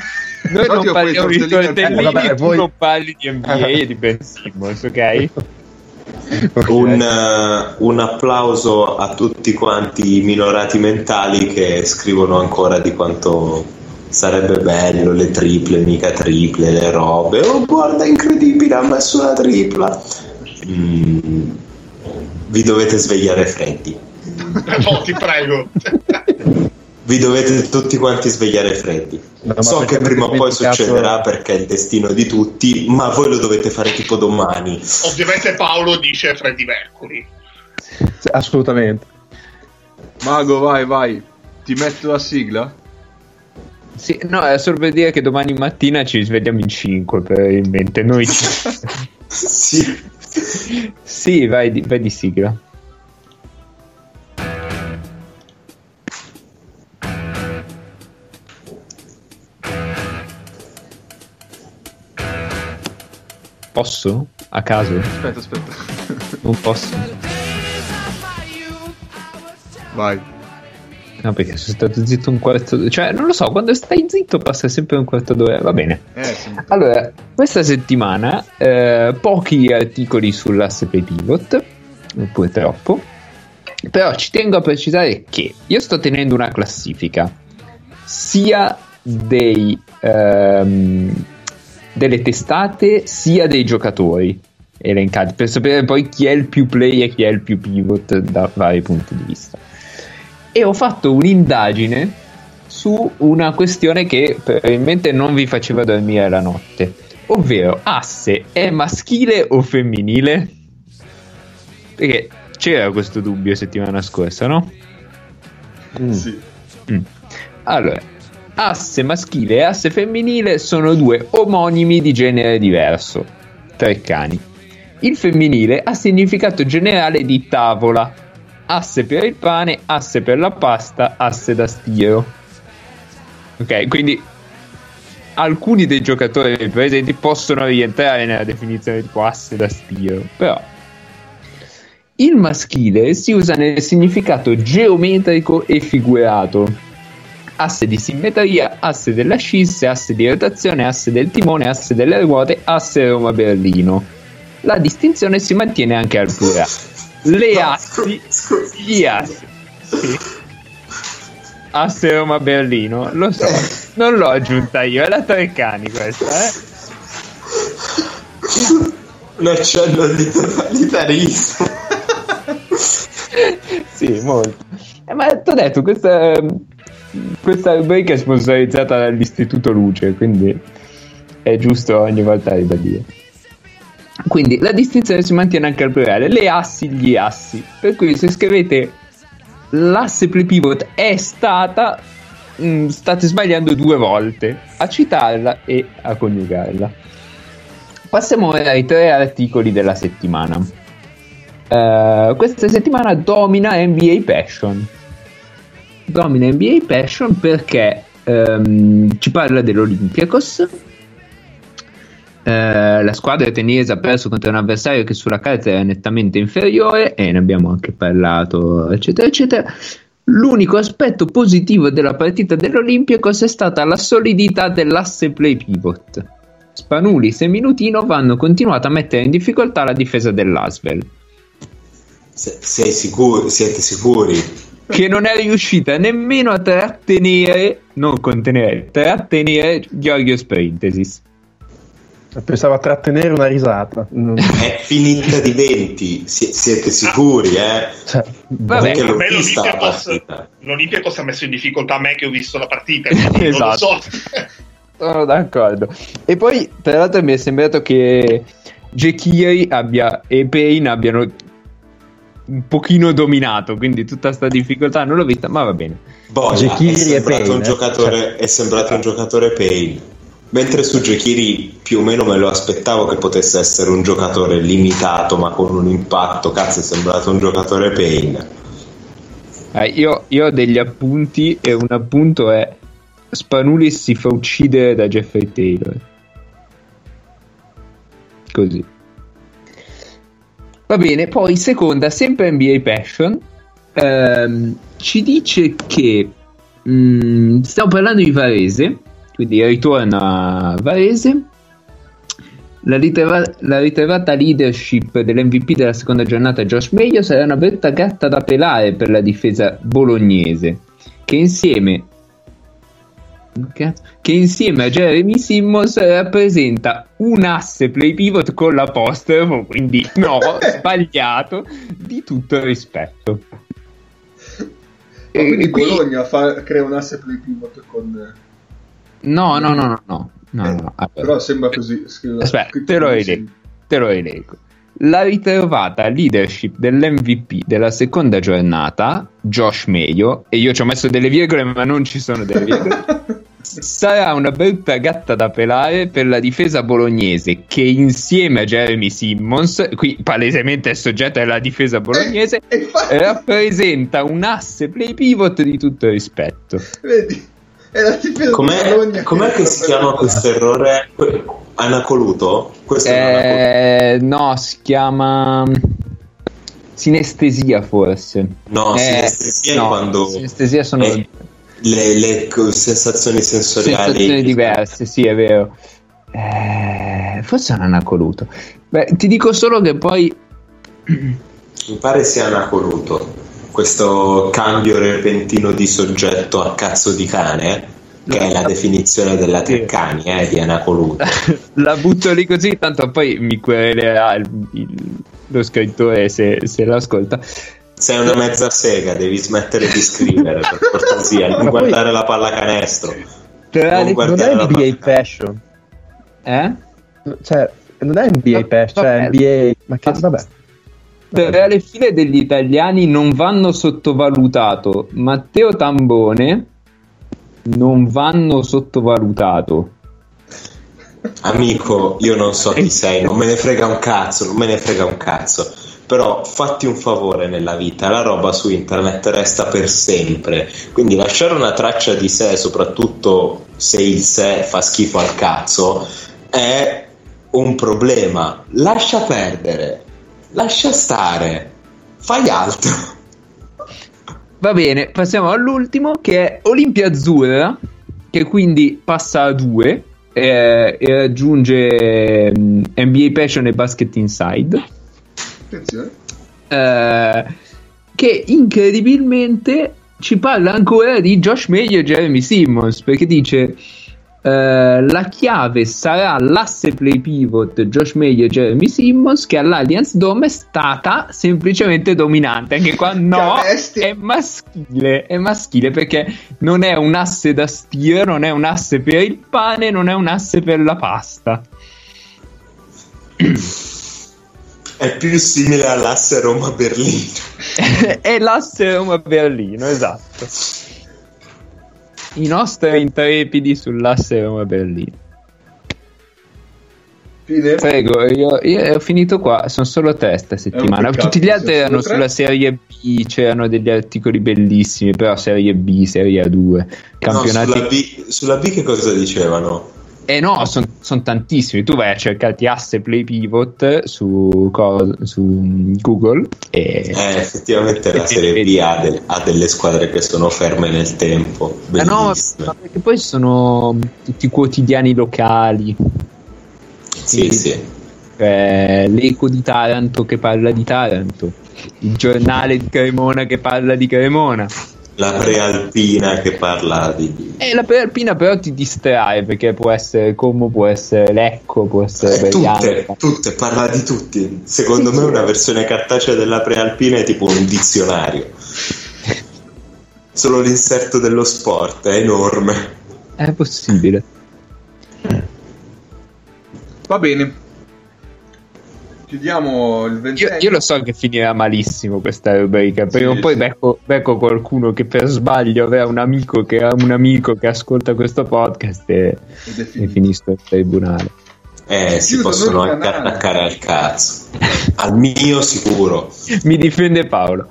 Speaker 2: Noi
Speaker 1: No,
Speaker 2: non parliamo di tortellini.
Speaker 4: Vabbè,
Speaker 2: tu
Speaker 4: voi-
Speaker 2: non parli di NBA e di Ben Simmons, ok?
Speaker 3: Un, eh, un applauso a tutti quanti i minorati mentali che scrivono ancora di quanto sarebbe bello le triple, mica triple, le robe. Oh, guarda, incredibile, ha messo una tripla. Mm, vi dovete svegliare freddi.
Speaker 5: No, ti prego. [laughs]
Speaker 3: Vi dovete tutti quanti svegliare freddi.
Speaker 4: No,
Speaker 3: so che prima o poi succederà perché è il destino di tutti, ma voi lo dovete fare tipo domani.
Speaker 5: Ovviamente Paolo dice Freddy Mercury.
Speaker 4: Assolutamente.
Speaker 1: Mago, vai, vai. Ti metto la sigla?
Speaker 2: Sì, no, è solo per dire che domani mattina ci svegliamo in 5 probabilmente. Noi [laughs]
Speaker 3: sì.
Speaker 2: Sì, vai di, vai di sigla. Posso? A caso?
Speaker 1: Aspetta, aspetta.
Speaker 2: Non posso.
Speaker 1: Vai.
Speaker 2: No, perché sono stato zitto un quarto d'ora. Cioè, non lo so, quando stai zitto passa sempre un quarto d'ora. Va bene.
Speaker 1: Eh.
Speaker 2: Allora, questa settimana eh, pochi articoli sull'asse play pivot, purtroppo, però ci tengo a precisare che io sto tenendo una classifica sia dei, ehm, delle testate sia dei giocatori elencati per sapere poi chi è il più play e chi è il più pivot da vari punti di vista. E ho fatto un'indagine su una questione che probabilmente non vi faceva dormire la notte, ovvero asse è maschile o femminile? Perché c'era questo dubbio settimana scorsa, no?
Speaker 4: Mm.
Speaker 1: Sì.
Speaker 2: Mm. Allora, asse maschile e asse femminile sono due omonimi di genere diverso, tre cani. Il femminile ha significato generale di tavola, asse per il pane, asse per la pasta, asse da stiro. Ok, quindi alcuni dei giocatori presenti possono rientrare nella definizione di asse da stiro, però il maschile si usa nel significato geometrico e figurato. Asse di simmetria, asse della scisse, asse di rotazione, asse del timone, asse delle ruote, asse Roma-Berlino. La distinzione si mantiene anche al plurale. Le assi, gli assi. Asse Roma Berlino, lo so, non l'ho aggiunta io, è la Treccani questa, eh.
Speaker 3: Un accenno di totalitarismo.
Speaker 2: sì, molto. Eh, ma ti ho detto, questa, questa rubrica è sponsorizzata dall'Istituto Luce, quindi è giusto ogni volta ribadire. Quindi la distinzione si mantiene anche al plurale, le assi, gli assi. Per cui se scrivete l'asse pivot è stata, mh, state sbagliando due volte a citarla e a coniugarla. Passiamo ora ai tre articoli della settimana. Uh, questa settimana domina NBA Passion. Domina NBA Passion perché um, ci parla dell'Olympiakos. Uh, la squadra tenese ha perso contro un avversario che sulla carta era nettamente inferiore e ne abbiamo anche parlato, eccetera, eccetera. L'unico aspetto positivo della partita dell'Olympiakos è stata la solidità dell'asse play pivot. Spanulis e Minutino vanno continuato a mettere in difficoltà la difesa dell'Asvel.
Speaker 3: Se, sei sicuro, siete sicuri?
Speaker 2: Che non è riuscita nemmeno a trattenere, non contenere, trattenere Giorgio Sprintesis.
Speaker 4: Pensavo a trattenere una risata. [laughs]
Speaker 3: È finita di 20, si- siete sicuri, eh?
Speaker 4: Cioè,
Speaker 2: Vabbè,
Speaker 3: Perché l'ho vista la
Speaker 5: l'Olympiakos,
Speaker 3: partita.
Speaker 5: l'Olympiakos ha messo in difficoltà me che ho visto la partita. [laughs] quindi non lo
Speaker 2: Esatto.
Speaker 5: so. [laughs]
Speaker 2: Sono d'accordo. E poi, tra l'altro, mi è sembrato che Jekiri abbia e Payne abbiano un pochino dominato, quindi tutta sta difficoltà non l'ho vista, ma va bene.
Speaker 3: Boia,
Speaker 4: Jekiri
Speaker 3: è sembrato,
Speaker 4: Payne,
Speaker 3: un
Speaker 4: eh?
Speaker 3: giocatore, è sembrato un giocatore Payne. Mentre su Jekiri più o meno me lo aspettavo che potesse essere un giocatore limitato ma con un impatto, cazzo è sembrato un giocatore Payne.
Speaker 2: Eh, io, io ho degli appunti e un appunto è Spanulis si fa uccidere da Jeffrey Taylor. Così. Va bene, poi seconda, sempre NBA Passion, ehm, ci dice che mm, stiamo parlando di Varese, quindi ritorna Varese. La, ritrova- la ritrovata leadership dell'MVP della seconda giornata Josh Meglio sarà una vetta gatta da pelare per la difesa bolognese, che insieme che insieme a Jeremy Simmons rappresenta un asse play pivot con l'apostrofo, quindi no, [laughs] sbagliato, di tutto rispetto.
Speaker 1: Ma quindi
Speaker 2: E qui-
Speaker 1: Bologna fa- crea un asse play pivot con...
Speaker 2: No, no, no, no, no. no,
Speaker 1: Eh,
Speaker 2: no. Allora,
Speaker 1: Però sembra così. scrive-
Speaker 2: Aspetta, te lo rileggo. Te lo rileggo. La ritrovata leadership dell'MVP della seconda giornata, Josh Meglio, e io ci ho messo delle virgole, ma non ci sono delle virgole. [laughs] sarà una brutta gatta da pelare per la difesa bolognese che insieme a Jeremy Simmons, qui palesemente è soggetto alla difesa bolognese,
Speaker 1: E infatti,
Speaker 2: rappresenta un asse play pivot di tutto rispetto.
Speaker 1: vedi, difesa di
Speaker 3: Com'è,
Speaker 1: Bologna
Speaker 3: com'è che si chiama questo errore? Anacoluto? Questo è un
Speaker 2: Eh, no, si chiama sinestesia forse.
Speaker 3: No,
Speaker 2: Eh,
Speaker 3: sinestesia è
Speaker 2: no,
Speaker 3: quando
Speaker 2: sinestesia sono
Speaker 3: le, le co- sensazioni sensoriali
Speaker 2: sensazioni diverse, sì, è vero. Eh, forse è un anacoluto. Beh, ti dico solo che poi
Speaker 3: Mi pare sia anacoluto. Questo cambio repentino di soggetto a cazzo di cane, che è la definizione della. Treccani, eh, di anacoluto. [laughs]
Speaker 2: la butto lì così, tanto poi mi il- lo scrittore se, se l'ascolta.
Speaker 3: Sei una mezza sega, devi smettere di scrivere per [laughs] cortesia, non
Speaker 4: Ma poi-
Speaker 3: guardare la pallacanestro. Non
Speaker 4: è NBA. Passion.
Speaker 2: eh?
Speaker 4: Cioè, non è NBA Passion, cioè. NBA. Ma che vabbè.
Speaker 2: Tra le file degli italiani non vanno sottovalutato Matteo Tambone, non vanno sottovalutato.
Speaker 3: Amico, io non so chi sei, non me ne frega un cazzo, non me ne frega un cazzo. Però fatti un favore nella vita, la roba su internet resta per sempre. Quindi lasciare una traccia di sé, soprattutto se il sé fa schifo al cazzo, è un problema. Lascia perdere, lascia stare, fai altro.
Speaker 2: Va bene, passiamo all'ultimo che è Olimpia Azzurra, che quindi passa a 2 e raggiunge mm, NBA Passion e Basket Inside.
Speaker 1: attenzione.
Speaker 2: Eh, che incredibilmente ci parla ancora di Josh Meyer e Jeremy Simmons perché dice eh, la chiave sarà l'asse play pivot Josh Meyer e Jeremy Simmons che all'Alliance Dome è stata semplicemente dominante. Anche qua [laughs] no è maschile è maschile perché non è un asse da stiro non è un asse per il pane non è un asse per la pasta. [clears throat]
Speaker 3: È più simile all'asse Roma-Berlino. [laughs]
Speaker 2: È l'asse Roma-Berlino esatto i nostri intrepidi sull'asse Roma-Berlino.
Speaker 1: Fine?
Speaker 2: Prego, io, io, ho finito qua, sono solo tre sta settimana.
Speaker 1: peccato,
Speaker 2: Tutti gli altri erano
Speaker 1: tre.
Speaker 2: sulla serie B, c'erano degli articoli bellissimi, però serie B, serie A2, campionati...
Speaker 3: No, sulla, B, sulla B che cosa dicevano?
Speaker 2: Eh no, sono tantissimi. Tu vai a cercarti asse play pivot su, su Google e...
Speaker 3: Eh, effettivamente la Serie B ha, del- ha delle squadre che sono ferme nel tempo.
Speaker 2: No,
Speaker 3: bellissime.
Speaker 2: ma perché poi sono tutti quotidiani locali.
Speaker 3: Sì, sì.
Speaker 2: Cioè, l'eco di Taranto che parla di Taranto, il giornale di Cremona che parla di Cremona.
Speaker 3: La prealpina che parla di...
Speaker 2: E la prealpina però ti distrae perché può essere Como, può essere Lecco, può essere
Speaker 3: Eh, tutte, tutte, parla di tutti. Secondo me una versione cartacea della prealpina è tipo un dizionario. Solo l'inserto dello sport è enorme.
Speaker 2: È possibile.
Speaker 1: Va bene. Chiudiamo il
Speaker 2: Io,
Speaker 1: ventennio.
Speaker 2: io lo so che finirà malissimo questa rubrica. Prima
Speaker 1: Sì,
Speaker 2: o poi
Speaker 1: sì.
Speaker 2: becco, becco qualcuno che per sbaglio aveva un amico che ha un amico che ascolta questo podcast e, e
Speaker 1: finito.
Speaker 2: finisco in tribunale.
Speaker 3: Eh, si possono
Speaker 1: il
Speaker 3: anche attaccare al cazzo. Al mio sicuro.
Speaker 2: Mi difende Paolo.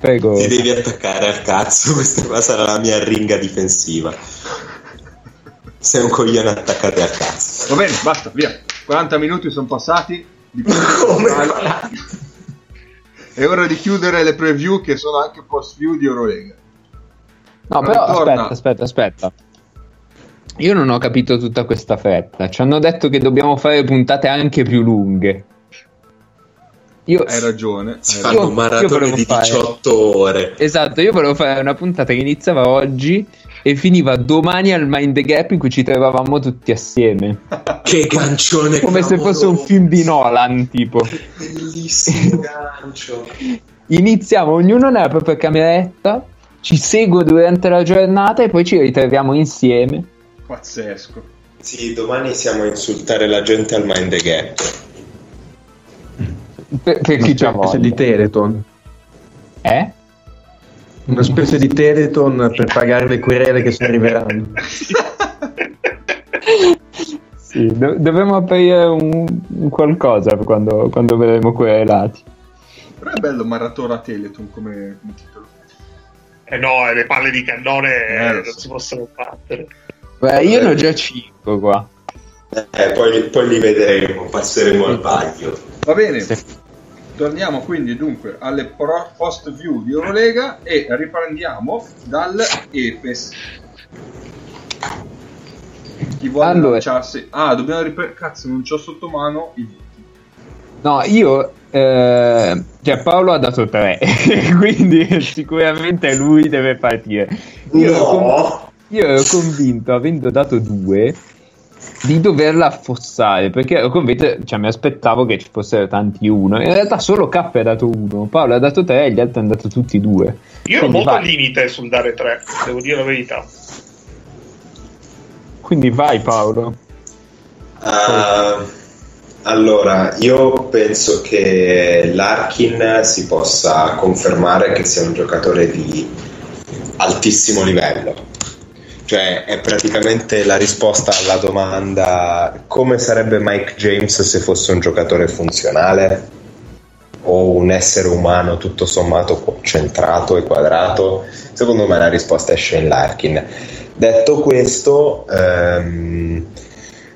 Speaker 2: Prego.
Speaker 3: Ti devi attaccare al cazzo, questa qua sarà la mia ringa difensiva. Sei un coglione attaccati al cazzo.
Speaker 1: Va bene, basta, via. 40 minuti sono passati. Di
Speaker 3: Come
Speaker 1: È ora di chiudere le preview che sono anche post view di Eurolega.
Speaker 2: No, però
Speaker 1: Ritorna.
Speaker 2: aspetta, aspetta, aspetta. Io non ho capito tutta questa fretta. Ci hanno detto che dobbiamo fare puntate anche più lunghe. Io,
Speaker 1: Hai ragione.
Speaker 3: Si fanno
Speaker 2: Io- io
Speaker 3: maratone di
Speaker 2: fare-
Speaker 3: 18 ore.
Speaker 2: esatto, io volevo fare una puntata che iniziava oggi e finiva domani al Mind the Gap in cui ci trovavamo tutti assieme. [laughs]
Speaker 3: Che gancione
Speaker 2: Come se fosse un
Speaker 3: clamoroso.
Speaker 2: film di Nolan, tipo.
Speaker 3: Bellissimo [laughs] gancio.
Speaker 2: Iniziamo ognuno nella propria cameretta, ci segue durante la giornata e poi ci ritroviamo insieme.
Speaker 1: Pazzesco.
Speaker 3: Sì, domani siamo a insultare la gente al Mind the Gap.
Speaker 2: Per, per chi voglia.
Speaker 4: di Teleton.
Speaker 2: Eh?
Speaker 4: Una specie di Teleton per pagare le querele che si arriveranno. [laughs]
Speaker 2: Sì, do- dovremmo aprire un, un qualcosa quando, quando verremo querelati.
Speaker 1: Però è bello Maratona Teleton come, come titolo.
Speaker 5: Eh no, e le palle di cannone
Speaker 1: Eh,
Speaker 5: eh, non
Speaker 1: so.
Speaker 5: si possono battere.
Speaker 2: Beh, io ne ho già 5 qua.
Speaker 3: Eh, poi, poi li vedremo, passeremo al bagno.
Speaker 1: Va bene. Torniamo quindi dunque alle pro- post view di Eurolega e riprendiamo dal Epes. Chi vuole
Speaker 2: Allora.
Speaker 1: lanciarsi? Ah, dobbiamo riprendere. Cazzo, non c'ho sotto mano i voti.
Speaker 2: No, io... eh, cioè Paolo ha dato 3, [laughs] quindi sicuramente lui deve partire. Io, ero con-
Speaker 3: No!
Speaker 2: io ero convinto, avendo dato 2, di doverla affossare, perché ero convinto, cioè mi aspettavo che ci fossero tanti 1. In realtà solo K ha dato 1, Paolo ha dato 3 e gli altri hanno dato tutti 2.
Speaker 5: Io ero molto
Speaker 2: vai.
Speaker 5: al limite sul dare 3, devo dire la verità.
Speaker 2: Quindi vai Paolo.
Speaker 3: Ah, allora, io penso che Larkin si possa confermare che sia un giocatore di altissimo livello. Cioè, è praticamente la risposta alla domanda come sarebbe Mike James se fosse un giocatore funzionale o un essere umano tutto sommato concentrato e quadrato. Secondo me la risposta è Shane Larkin. Detto questo, ehm,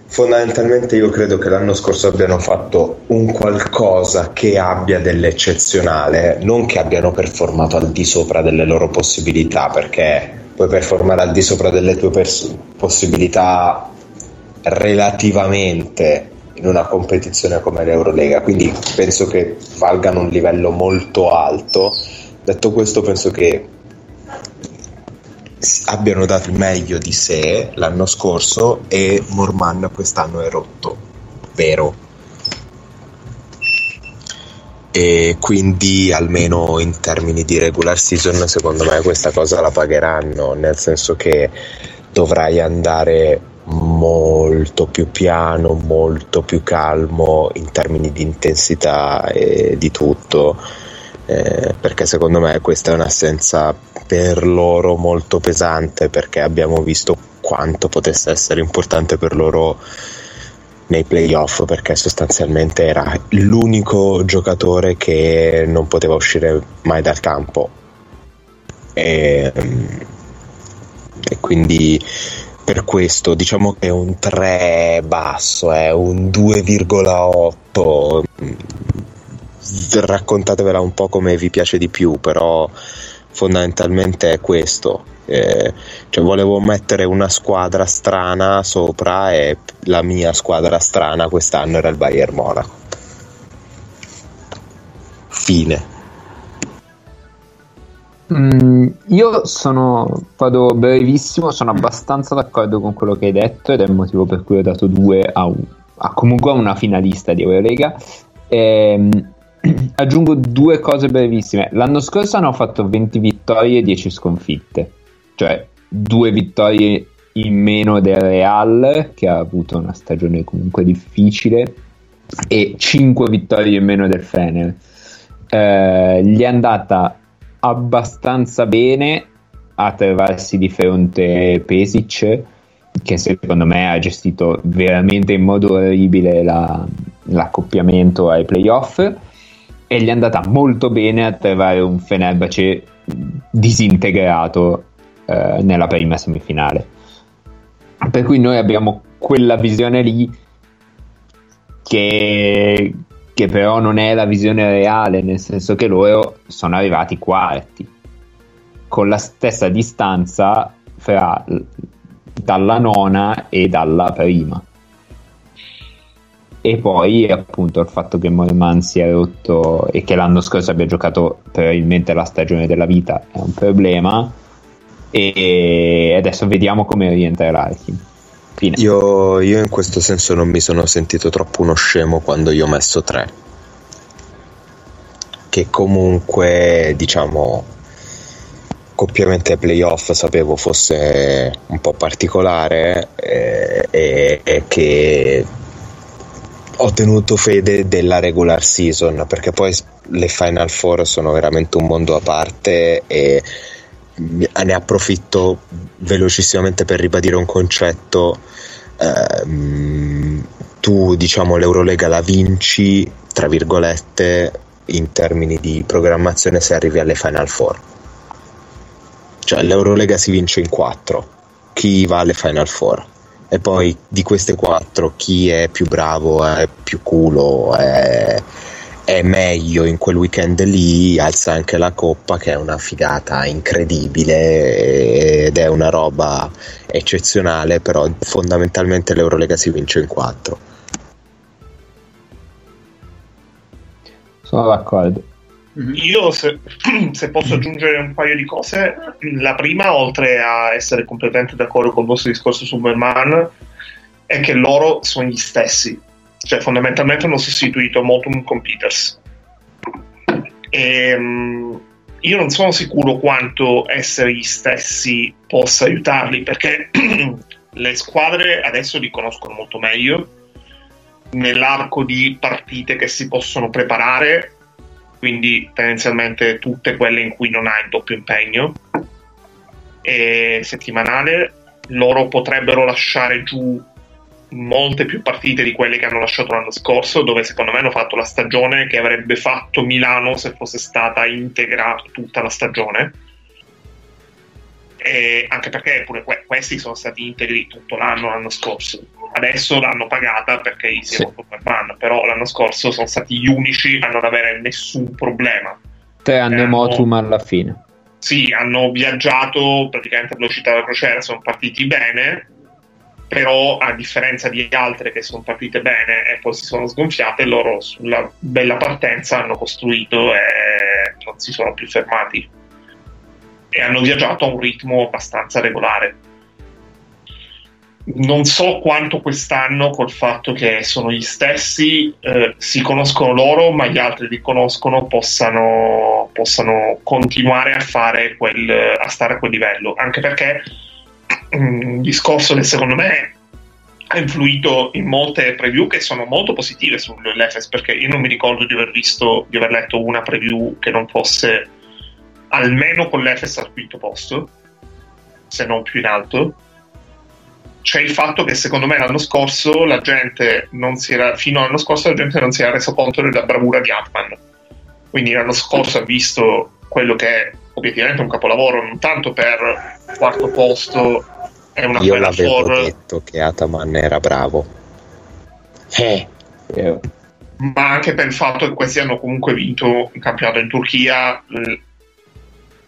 Speaker 3: fondamentalmente io credo che l'anno scorso abbiano fatto un qualcosa che abbia dell'eccezionale, non che abbiano performato al di sopra delle loro possibilità, perché puoi performare al di sopra delle tue pers- possibilità relativamente in una competizione come l'Eurolega, quindi penso che valgano un livello molto alto. Detto questo, penso che abbiano dato il meglio di sé l'anno scorso e Morman quest'anno è rotto, vero? E quindi almeno in termini di regular season secondo me questa cosa la pagheranno, nel senso che dovrai andare molto più piano, molto più calmo in termini di intensità e di tutto, eh, perché secondo me questa è un'assenza per loro molto pesante, perché abbiamo visto quanto potesse essere importante per loro nei playoff, perché sostanzialmente era l'unico giocatore che non poteva uscire mai dal campo. E, e quindi per questo diciamo che è un 3 basso, è un 2,8. Raccontatevela un po' come vi piace di più, però fondamentalmente è questo. Eh, cioè volevo mettere una squadra strana sopra e la mia squadra strana quest'anno era il Bayern Monaco. Fine.
Speaker 2: Mm, io sono, vado brevissimo, sono abbastanza d'accordo con quello che hai detto ed è il motivo per cui ho dato due a, a comunque una finalista di Eurolega. Ehm, [clears throat] aggiungo due cose brevissime. L'anno scorso hanno fatto 20 vittorie e 10 sconfitte, cioè due vittorie in meno del Real, che ha avuto una stagione comunque difficile, e 5 vittorie in meno del Fener. Eh, gli è andata abbastanza bene a trovarsi di fronte Pesic che secondo me ha gestito veramente in modo orribile la, l'accoppiamento ai playoff e gli è andata molto bene a trovare un Fenerbahce disintegrato eh, nella prima semifinale per cui noi abbiamo quella visione lì che, che però non è la visione reale, nel senso che loro sono arrivati quarti, con la stessa distanza fra dalla nona e dalla prima. E poi appunto il fatto che Morman sia rotto e che l'anno scorso abbia giocato probabilmente la stagione della vita è un problema. E adesso vediamo come rientrerà.
Speaker 3: Io, io, in questo senso non mi sono sentito troppo uno scemo quando io ho messo 3. Che comunque, diciamo, coppiamente ai playoff sapevo fosse un po' particolare eh, e, e che ho tenuto fede della regular season perché poi le Final Four sono veramente un mondo a parte e ne approfitto velocissimamente per ribadire un concetto. Eh, tu, diciamo, l'Eurolega la vinci, tra virgolette, in termini di programmazione se arrivi alle Final Four. Cioè, l'Eurolega si vince in quattro. Chi va alle Final Four? E poi di queste quattro, chi è più bravo, è più culo, è è meglio in quel weekend lì, alza anche la coppa che è una figata incredibile ed è una roba eccezionale, però fondamentalmente l'Eurolega si vince in quattro.
Speaker 2: Sono d'accordo.
Speaker 5: Mhm. Io se, [clears throat] se, posso aggiungere un paio di cose, la prima, oltre a essere completamente d'accordo con il vostro discorso su Superman, è che loro sono gli stessi cioè fondamentalmente hanno sostituito Motum con Peters. E, um, io non sono sicuro quanto essere gli stessi possa aiutarli perché [clears throat] le squadre adesso li conoscono molto meglio nell'arco di partite che si possono preparare quindi tendenzialmente tutte quelle in cui non hai il doppio impegno settimanale loro potrebbero lasciare giù molte più partite di quelle che hanno lasciato l'anno scorso, dove secondo me hanno fatto la stagione che avrebbe fatto Milano se fosse stata integrata tutta la stagione. E anche perché pure que- questi sono stati integri tutto l'anno l'anno scorso. Adesso l'hanno pagata perché Easy sì. è molto man, però l'anno scorso sono stati gli unici a non avere nessun problema.
Speaker 2: Tre anni hanno... Motum alla fine.
Speaker 5: Sì, hanno viaggiato praticamente a velocità della crociera, sono partiti bene però a differenza di altre che sono partite bene e poi si sono sgonfiate, loro sulla bella partenza hanno costruito e non si sono più fermati e hanno viaggiato a un ritmo abbastanza regolare. Non so quanto quest'anno, col fatto che sono gli stessi, eh, si conoscono loro, ma gli altri li conoscono, possano, possano continuare a, quel, a stare a quel livello. Anche perché un discorso che secondo me ha influito in molte preview che sono molto positive sull'Efes perché io non mi ricordo di aver visto di aver letto una preview che non fosse almeno con l'Efes al quinto posto se non più in alto. C'è il fatto che secondo me l'anno scorso la gente non si era fino all'anno scorso la gente non si era reso conto della bravura di Atman quindi l'anno scorso ha visto quello che obiettivamente un capolavoro non tanto per quarto posto è una
Speaker 3: Io
Speaker 5: bella
Speaker 3: l'avevo
Speaker 5: for
Speaker 3: detto che Ataman era bravo. Eh,
Speaker 2: Eh,
Speaker 5: ma anche per il fatto che questi hanno comunque vinto il campionato in Turchia eh,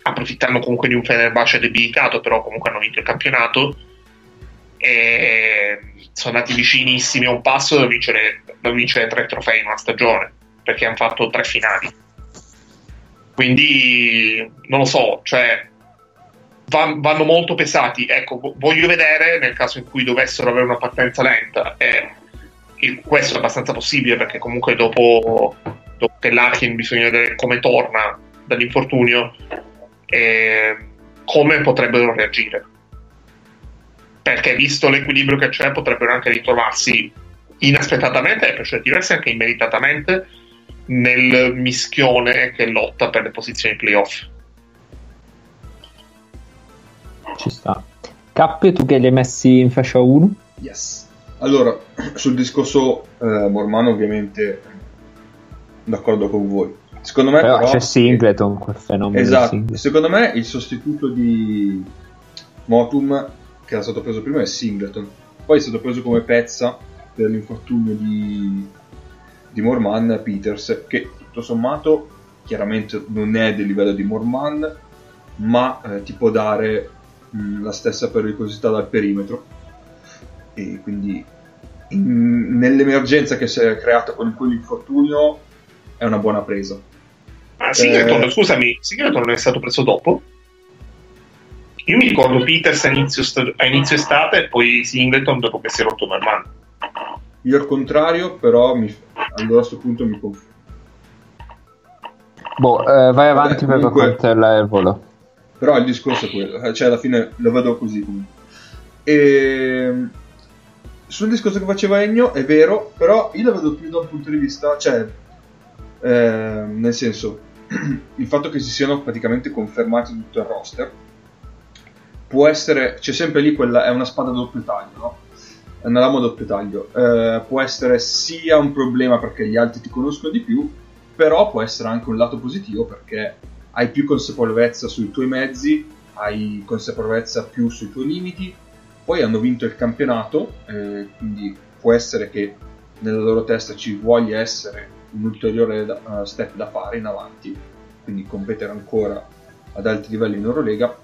Speaker 5: approfittando comunque di un Fenerbahce debilitato però comunque hanno vinto il campionato e sono andati vicinissimi a un passo da vincere, da vincere tre trofei in una stagione perché hanno fatto tre finali quindi non lo so cioè van- vanno molto pesati. Ecco vo- voglio vedere nel caso in cui dovessero avere una partenza lenta e questo è abbastanza possibile perché comunque dopo, dopo che Larkin bisogna vedere come torna dall'infortunio e come potrebbero reagire. Perché visto l'equilibrio che c'è potrebbero anche ritrovarsi inaspettatamente e per certi versi anche immeritatamente nel mischione che lotta per le posizioni playoff
Speaker 2: ci sta. Cappe, tu che li hai messi in fascia 1?
Speaker 1: Yes. Allora, sul discorso eh, Mormano ovviamente d'accordo con voi. Secondo me
Speaker 2: Però,
Speaker 1: però,
Speaker 2: c'è Singleton, quel fenomeno.
Speaker 1: Esatto, secondo me il sostituto di Motum che era stato preso prima è Singleton, poi è stato preso come pezza per l'infortunio di, di Morman Peters che tutto sommato chiaramente non è del livello di Morman ma eh, ti può dare mh, la stessa pericolosità dal perimetro e quindi in- nell'emergenza che si è creata con quell'infortunio è una buona presa
Speaker 5: Ma Singleton,
Speaker 1: Eh.
Speaker 5: scusami, Singleton è stato preso dopo? Io mi ricordo Peters a inizio, a inizio estate e poi Singleton dopo che si è rotto Merman.
Speaker 1: Io al contrario però mi, allora a questo punto mi confondo
Speaker 2: Boh, eh, vai avanti per
Speaker 1: comunque-
Speaker 2: raccontare il volo.
Speaker 1: Però il discorso è quello, eh, cioè alla fine lo vedo così comunque. E sul discorso che faceva Ennio è vero, però io lo vedo più da un punto di vista, cioè, eh, nel senso, [clears throat] il fatto che si siano praticamente confermati tutto il roster può essere, c'è sempre lì quella, è una spada a doppio taglio, no? Lama a doppio taglio. Eh, può essere sia un problema perché gli altri ti conoscono di più, però può essere anche un lato positivo perché hai più consapevolezza sui tuoi mezzi, hai consapevolezza più sui tuoi limiti, poi hanno vinto il campionato, eh, quindi può essere che nella loro testa ci voglia essere un ulteriore da- eh, step da fare in avanti, quindi competere ancora ad alti livelli in Eurolega.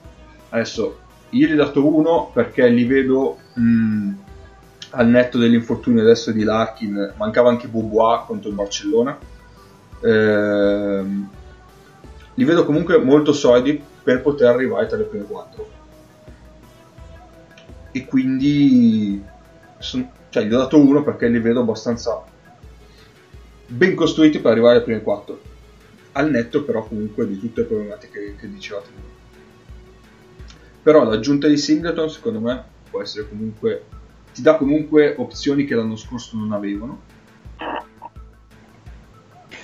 Speaker 1: Adesso io gli ho dato uno perché li vedo mh, al netto dell'infortunio adesso di Larkin, mancava anche Bobois contro il Barcellona. Ehm, li vedo comunque molto solidi per poter arrivare tra le prime quattro. E quindi son- cioè, gli ho dato uno perché li vedo abbastanza ben costruiti per arrivare alle prime quattro. Al netto però comunque di tutte le problematiche che dicevate voi. Però l'aggiunta di Singleton secondo me può essere comunque ti dà comunque opzioni che l'anno scorso non avevano.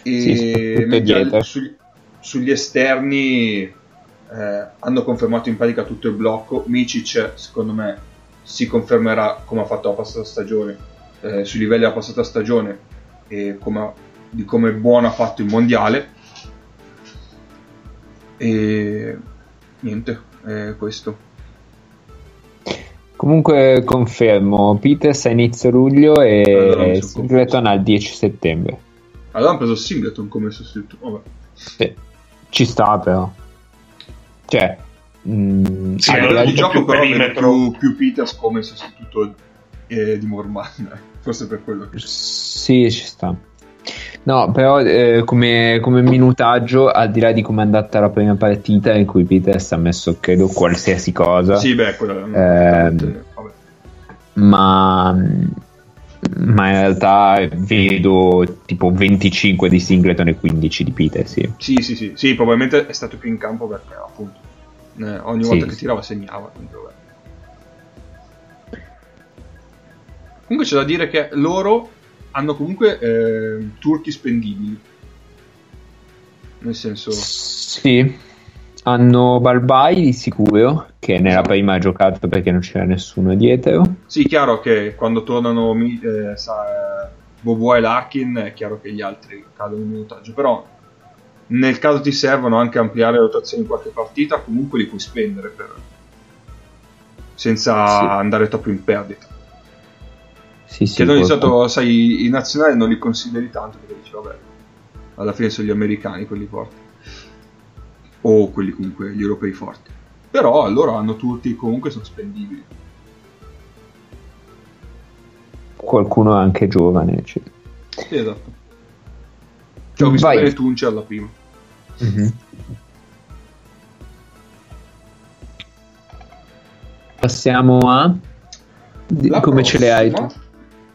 Speaker 1: E
Speaker 2: Sì,
Speaker 1: mentre sugli, sugli esterni eh, hanno confermato in pratica tutto il blocco. Micic, secondo me, si confermerà come ha fatto la passata stagione, eh, sui livelli della passata stagione e come, di come buono ha fatto il mondiale. E niente, è questo.
Speaker 2: Comunque confermo, Peters a inizio luglio e
Speaker 1: sono
Speaker 2: Singleton al 10 settembre.
Speaker 1: Allora hanno preso Singleton come sostituto. Vabbè.
Speaker 2: Sì. Ci sta però. Cioè, mh,
Speaker 5: Sì,
Speaker 2: al di
Speaker 5: allora
Speaker 1: il gioco
Speaker 5: più
Speaker 1: però vede più, più Peters come sostituto eh, di Morman, eh. [laughs] forse per quello che...
Speaker 2: Sì, ci sta. No, però eh, come, come minutaggio, al di là di come è andata la prima partita in cui Peters ha messo credo qualsiasi cosa,
Speaker 1: Sì, beh, quello vabbè.
Speaker 2: ma, ma in realtà vedo tipo 25 di Singleton e 15 di Peters. Sì.
Speaker 1: Sì, sì, sì, sì, probabilmente è stato più in campo perché appunto eh, ogni
Speaker 2: Sì,
Speaker 1: volta che
Speaker 2: sì.
Speaker 1: tirava segnava. quindi. Comunque c'è da dire che loro hanno comunque eh, turchi spendibili. Nel senso,
Speaker 2: Sì, hanno Balbai di sicuro, che nella prima ha giocato perché non c'era nessuno dietro.
Speaker 1: sì, chiaro che quando tornano eh, sa, Boboa e Larkin è chiaro che gli altri cadono in minutaggio, però nel caso ti servono anche ampliare le rotazioni in qualche partita, comunque li puoi spendere per- senza
Speaker 2: Sì.
Speaker 1: andare troppo in perdita.
Speaker 2: Sì, sì,
Speaker 1: che non di solito, sai, i nazionali non li consideri tanto perché dici, vabbè, alla fine sono gli americani quelli forti. O quelli comunque, gli europei forti. Però loro hanno tutti, comunque sono spendibili.
Speaker 2: qualcuno anche giovane. eccetera.
Speaker 1: Sì, esatto. Cioè, ho visto
Speaker 2: Vai.
Speaker 1: bene Tunce alla prima.
Speaker 2: Mhm. Passiamo a...
Speaker 1: La
Speaker 2: come ce le hai tu?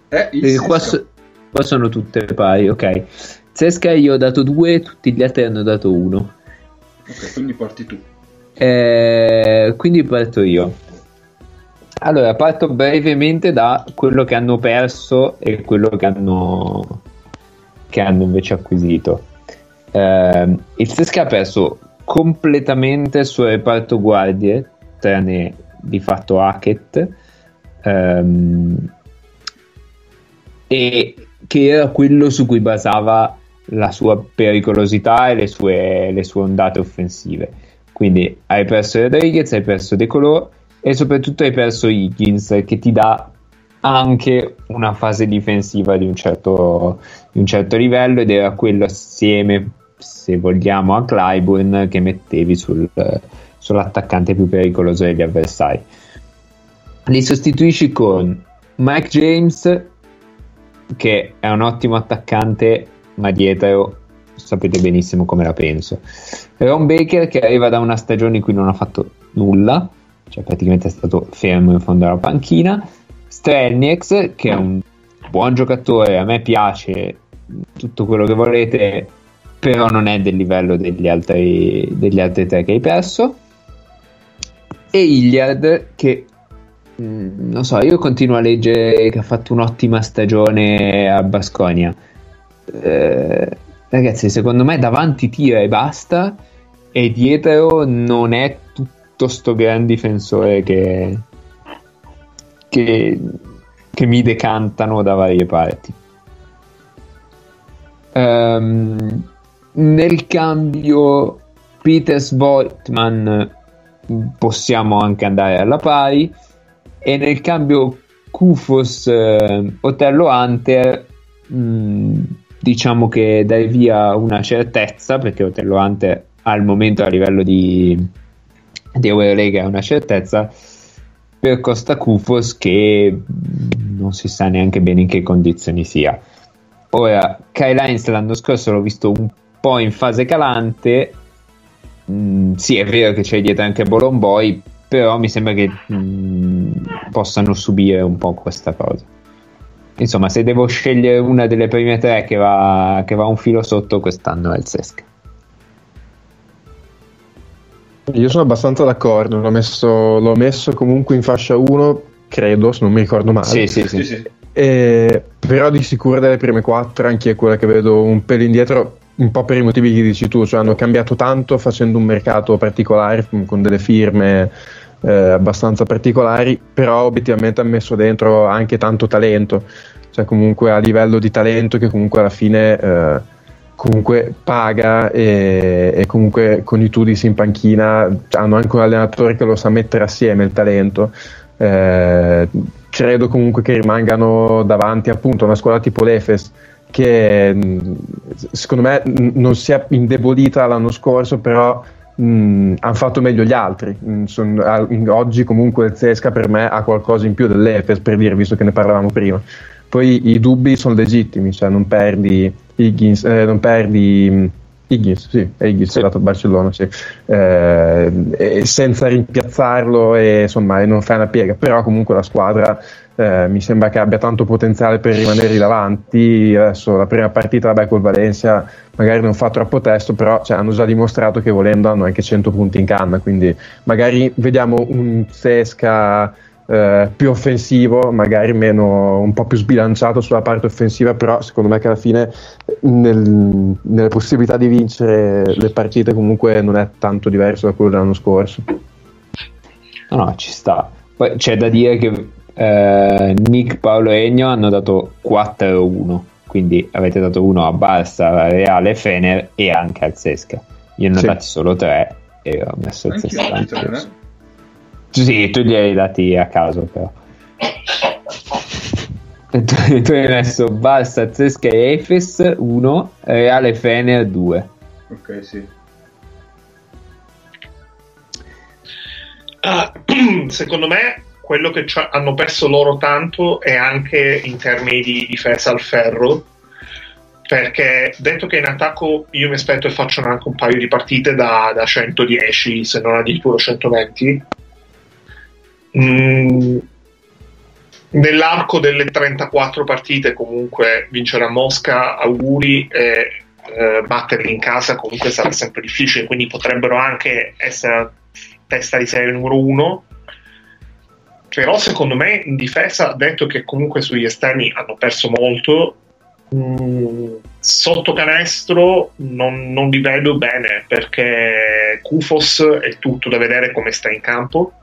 Speaker 1: Prossima È il
Speaker 2: qua,
Speaker 1: Sisca.
Speaker 2: so- qua sono tutte pari, ok. Zesca io ho dato 2, tutti gli altri hanno dato 1.
Speaker 1: Ok, quindi parti tu.
Speaker 2: Eh, quindi parto io. Allora, parto brevemente da quello che hanno perso e quello che hanno, che hanno invece acquisito. Eh, il Sesca ha perso completamente il suo reparto guardie, tranne di fatto Hackett, ehm, e che era quello su cui basava la sua pericolosità e le sue, le sue ondate offensive. Quindi hai perso Rodriguez, hai perso De Colò e soprattutto hai perso Higgins che ti dà anche una fase difensiva di un certo, di un certo livello ed era quello assieme, se vogliamo, a Clyburn che mettevi sul, sull'attaccante più pericoloso degli avversari. Li sostituisci con Mike James che è un ottimo attaccante ma dietro sapete benissimo come la penso. Ron Baker che arriva da una stagione in cui non ha fatto nulla, cioè praticamente è stato fermo in fondo alla panchina. Strelnieks che è un buon giocatore, a me piace tutto quello che volete, però non è del livello degli altri, degli altri tre che hai perso. E Hilliard che mm, non so, io continuo a leggere che ha fatto un'ottima stagione a Basconia. Eh, ragazzi, secondo me davanti tira e basta, e dietro non è tutto sto gran difensore che, che, che mi decantano da varie parti. Ehm, nel cambio, Peters Voigtman possiamo anche andare alla pari, e nel cambio Kufos eh, Otello Hunter mh, diciamo che dai via una certezza perché Otello Hunter al momento a livello di, di Eurolega è una certezza per Costa Kufos che mh, non si sa neanche bene in che condizioni sia. Ora Kyle Hines l'anno scorso l'ho visto un po' in fase calante. Mh, sì è vero che c'è dietro anche Bolomboy però mi sembra che mh, possano subire un po' questa cosa insomma se devo scegliere una delle prime tre che va, che va un filo sotto quest'anno è il Sesca
Speaker 4: Io sono abbastanza d'accordo, l'ho messo, l'ho messo comunque in fascia 1, credo, se non mi ricordo male.
Speaker 2: sì sì sì,
Speaker 1: Sì, sì.
Speaker 4: E- però di sicuro delle prime quattro, anche quella che vedo un pelo indietro, un po' per i motivi che dici tu, cioè hanno cambiato tanto facendo un mercato particolare con delle firme eh, abbastanza particolari, però obiettivamente hanno messo dentro anche tanto talento, cioè comunque a livello di talento che comunque alla fine eh, comunque paga e, e comunque con i Tudis in panchina hanno anche un allenatore che lo sa mettere assieme il talento. Eh, credo comunque che rimangano davanti appunto a una squadra tipo l'Efes che mh, secondo me non si è indebolita l'anno scorso però hanno fatto meglio gli altri. Mm, son- a- in- oggi comunque il Zesca per me ha qualcosa in più dell'Efes, per dire, visto che ne parlavamo prima. Poi i dubbi sono legittimi, cioè non perdi Higgins, eh, non perdi mm, Higgins, sì, Higgins
Speaker 2: Sì.
Speaker 4: è andato a Barcellona, sì. Eh, senza rimpiazzarlo e insomma e non fai una piega, però comunque la squadra eh, mi sembra che abbia tanto potenziale per rimanere davanti. Adesso la prima partita, vabbè, col Valencia magari non fa troppo testo, però cioè, hanno già dimostrato che volendo hanno anche 100 punti in canna, quindi magari vediamo un Sesca eh, più offensivo, magari meno, un po' più sbilanciato sulla parte offensiva, però secondo me che alla fine nel- nelle possibilità di vincere le partite comunque non è tanto diverso da quello dell'anno scorso.
Speaker 2: No, no, ci sta. Poi c'è da dire che eh, Nick, Paolo e Ennio hanno dato 4-1, quindi avete dato uno a Barça, Reale, Fener e anche al Sesca. Io ne ho
Speaker 4: Sì.
Speaker 2: dati solo 3 e ho messo il Sesca. Sì, tu li hai dati a caso però. Tu, tu hai messo Barça, Zesca e Efes 1, Reale Fener 2.
Speaker 1: Ok, sì.
Speaker 5: Ah, [clears throat] secondo me quello che hanno perso loro tanto è anche in termini di difesa al ferro perché detto che in attacco io mi aspetto che facciano anche un paio di partite da, da 110 se non addirittura 120 mm, nell'arco delle 34 partite comunque vincere a Mosca auguri e eh, batterli in casa comunque sarà sempre difficile quindi potrebbero anche essere testa di serie numero uno però secondo me in difesa detto che comunque sugli esterni hanno perso molto mh, sotto canestro non, non li vedo bene perché Kufos è tutto da vedere come sta in campo.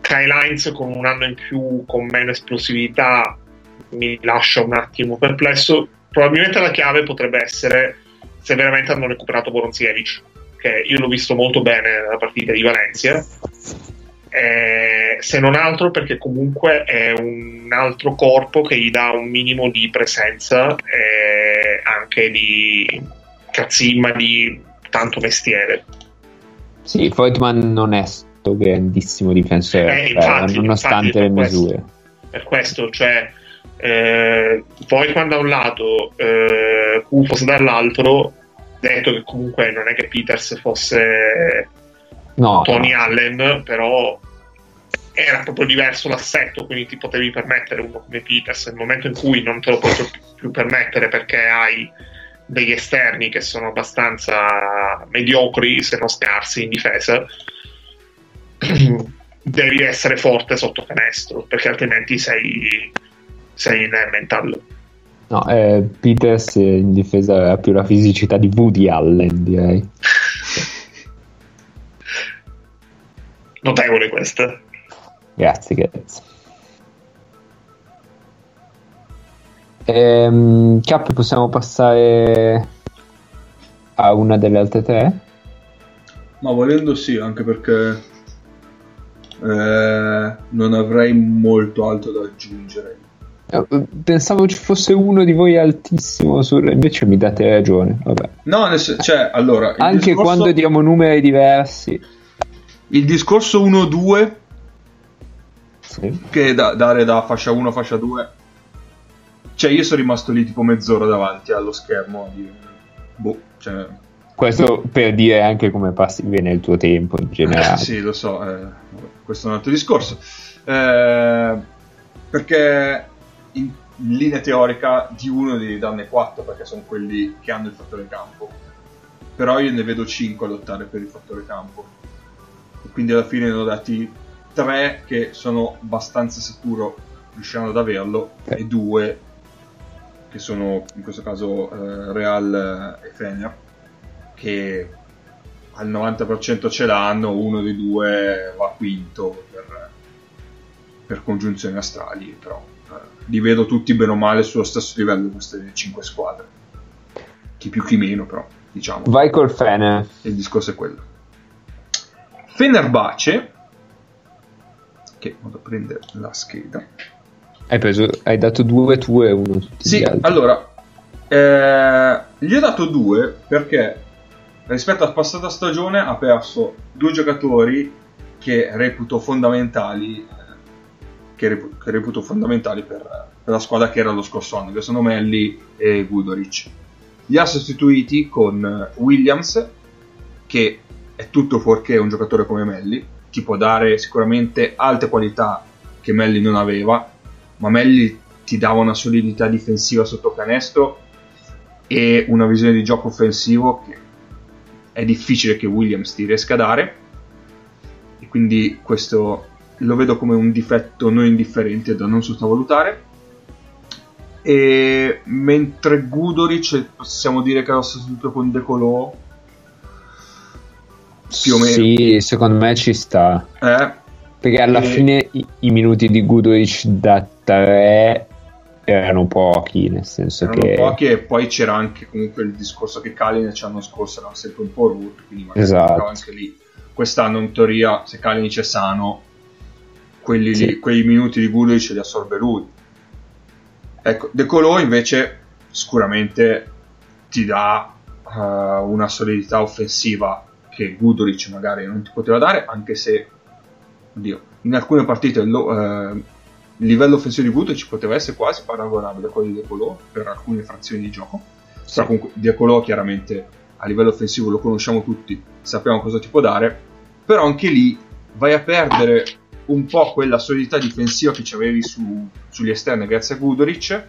Speaker 5: Kyle Hines con un anno in più con meno esplosività mi lascia un attimo perplesso. Probabilmente la chiave potrebbe essere se veramente hanno recuperato Boronziewicz che io l'ho visto molto bene nella partita di Valencia eh, se non altro perché comunque è un altro corpo che gli dà un minimo di presenza e anche di cazzimma di tanto mestiere
Speaker 2: Sì, Voigtman non è sto grandissimo difensore,
Speaker 5: Eh,
Speaker 2: cioè,
Speaker 5: infatti,
Speaker 2: nonostante
Speaker 5: infatti,
Speaker 2: le
Speaker 5: per questo.
Speaker 2: misure.
Speaker 5: per questo cioè eh, Voigtman da un lato eh, Kufos dall'altro detto che comunque non è che Peters fosse
Speaker 2: No,
Speaker 5: Tony Allen, però era proprio diverso l'assetto, quindi ti potevi permettere uno come Peters nel momento in cui non te lo puoi più, permettere perché hai degli esterni che sono abbastanza mediocri, se non scarsi in difesa. [clears throat] Devi essere forte sotto canestro perché altrimenti sei, sei in mental.
Speaker 2: no, eh, Peters in difesa aveva più la fisicità di Woody Allen, direi. [laughs]
Speaker 5: Notevole questa.
Speaker 2: Grazie, grazie. Ehm, Cap, possiamo passare a una delle altre tre?
Speaker 1: Ma volendo sì, anche perché eh, non avrei molto altro da aggiungere.
Speaker 2: Eh, Pensavo ci fosse uno di voi altissimo, sul... invece mi date ragione. Vabbè.
Speaker 1: No, nel cioè, allora,
Speaker 2: Anche
Speaker 1: discorso-
Speaker 2: quando diamo numeri diversi.
Speaker 1: Il discorso 1-2
Speaker 2: Sì.
Speaker 1: che è da dare da fascia 1 a fascia 2 cioè io sono rimasto lì tipo mezz'ora davanti allo schermo a dire boh cioè
Speaker 2: Questo per dire anche come passi bene il tuo tempo in generale. [laughs]
Speaker 1: sì lo so eh, questo è un altro discorso Eh, perché in, in linea teorica di uno devi darne 4 perché sono quelli che hanno il fattore campo però io ne vedo 5 a lottare per il fattore campo quindi alla fine ne ho dati 3 che sono abbastanza sicuro riusciranno ad averlo e 2 che sono in questo caso eh, Real e Fener che al 90% ce l'hanno, uno dei due va quinto per, per congiunzioni astrali, però eh, li vedo tutti bene o male sullo stesso livello queste 5 squadre. Chi più chi meno, però diciamo.
Speaker 2: Vai col Fener.
Speaker 1: Il discorso è quello. Fenerbace, che vado a prendere la scheda.
Speaker 2: Hai, preso, hai dato due tue e uno tutti
Speaker 1: Sì, allora, eh, gli ho dato due perché rispetto alla passata stagione ha perso due giocatori che reputo fondamentali che, repu- che reputo fondamentali per, per, la squadra che era lo scorso anno, che sono Melli e Gudoric. Li ha sostituiti con Williams, che è tutto fuorché un giocatore come Melli, ti può dare sicuramente alte qualità che Melli non aveva, ma Melli ti dava una solidità difensiva sotto canestro e una visione di gioco offensivo che è difficile che Williams ti riesca a dare. E quindi questo lo vedo come un difetto non indifferente da non sottovalutare. E mentre Gudoric possiamo dire che ha sostituito con Decolò
Speaker 2: più o meno sì secondo me ci sta
Speaker 1: eh,
Speaker 2: perché alla e... fine i, i, minuti di Gudoric da 3 erano pochi nel senso
Speaker 1: erano
Speaker 2: che
Speaker 1: pochi e poi c'era anche comunque il discorso che Kalinic l'anno scorso era sempre un po' rotto quindi magari
Speaker 2: esatto.
Speaker 1: anche lì quest'anno in teoria se Kalinic è sano quelli sì. lì, quei minuti di Guduric li assorbe lui. Ecco, De Colò invece sicuramente ti dà uh, una solidità offensiva che Guduric magari non ti poteva dare, anche se oddio, in alcune partite il uh, livello offensivo di Guduric poteva essere quasi paragonabile a quello di De Colò per alcune frazioni di gioco. Sì. Però comunque De Colò chiaramente a livello offensivo lo conosciamo tutti, sappiamo cosa ti può dare, però anche lì vai a perdere un po' quella solidità difensiva che avevi su, sugli esterni grazie a Gudoric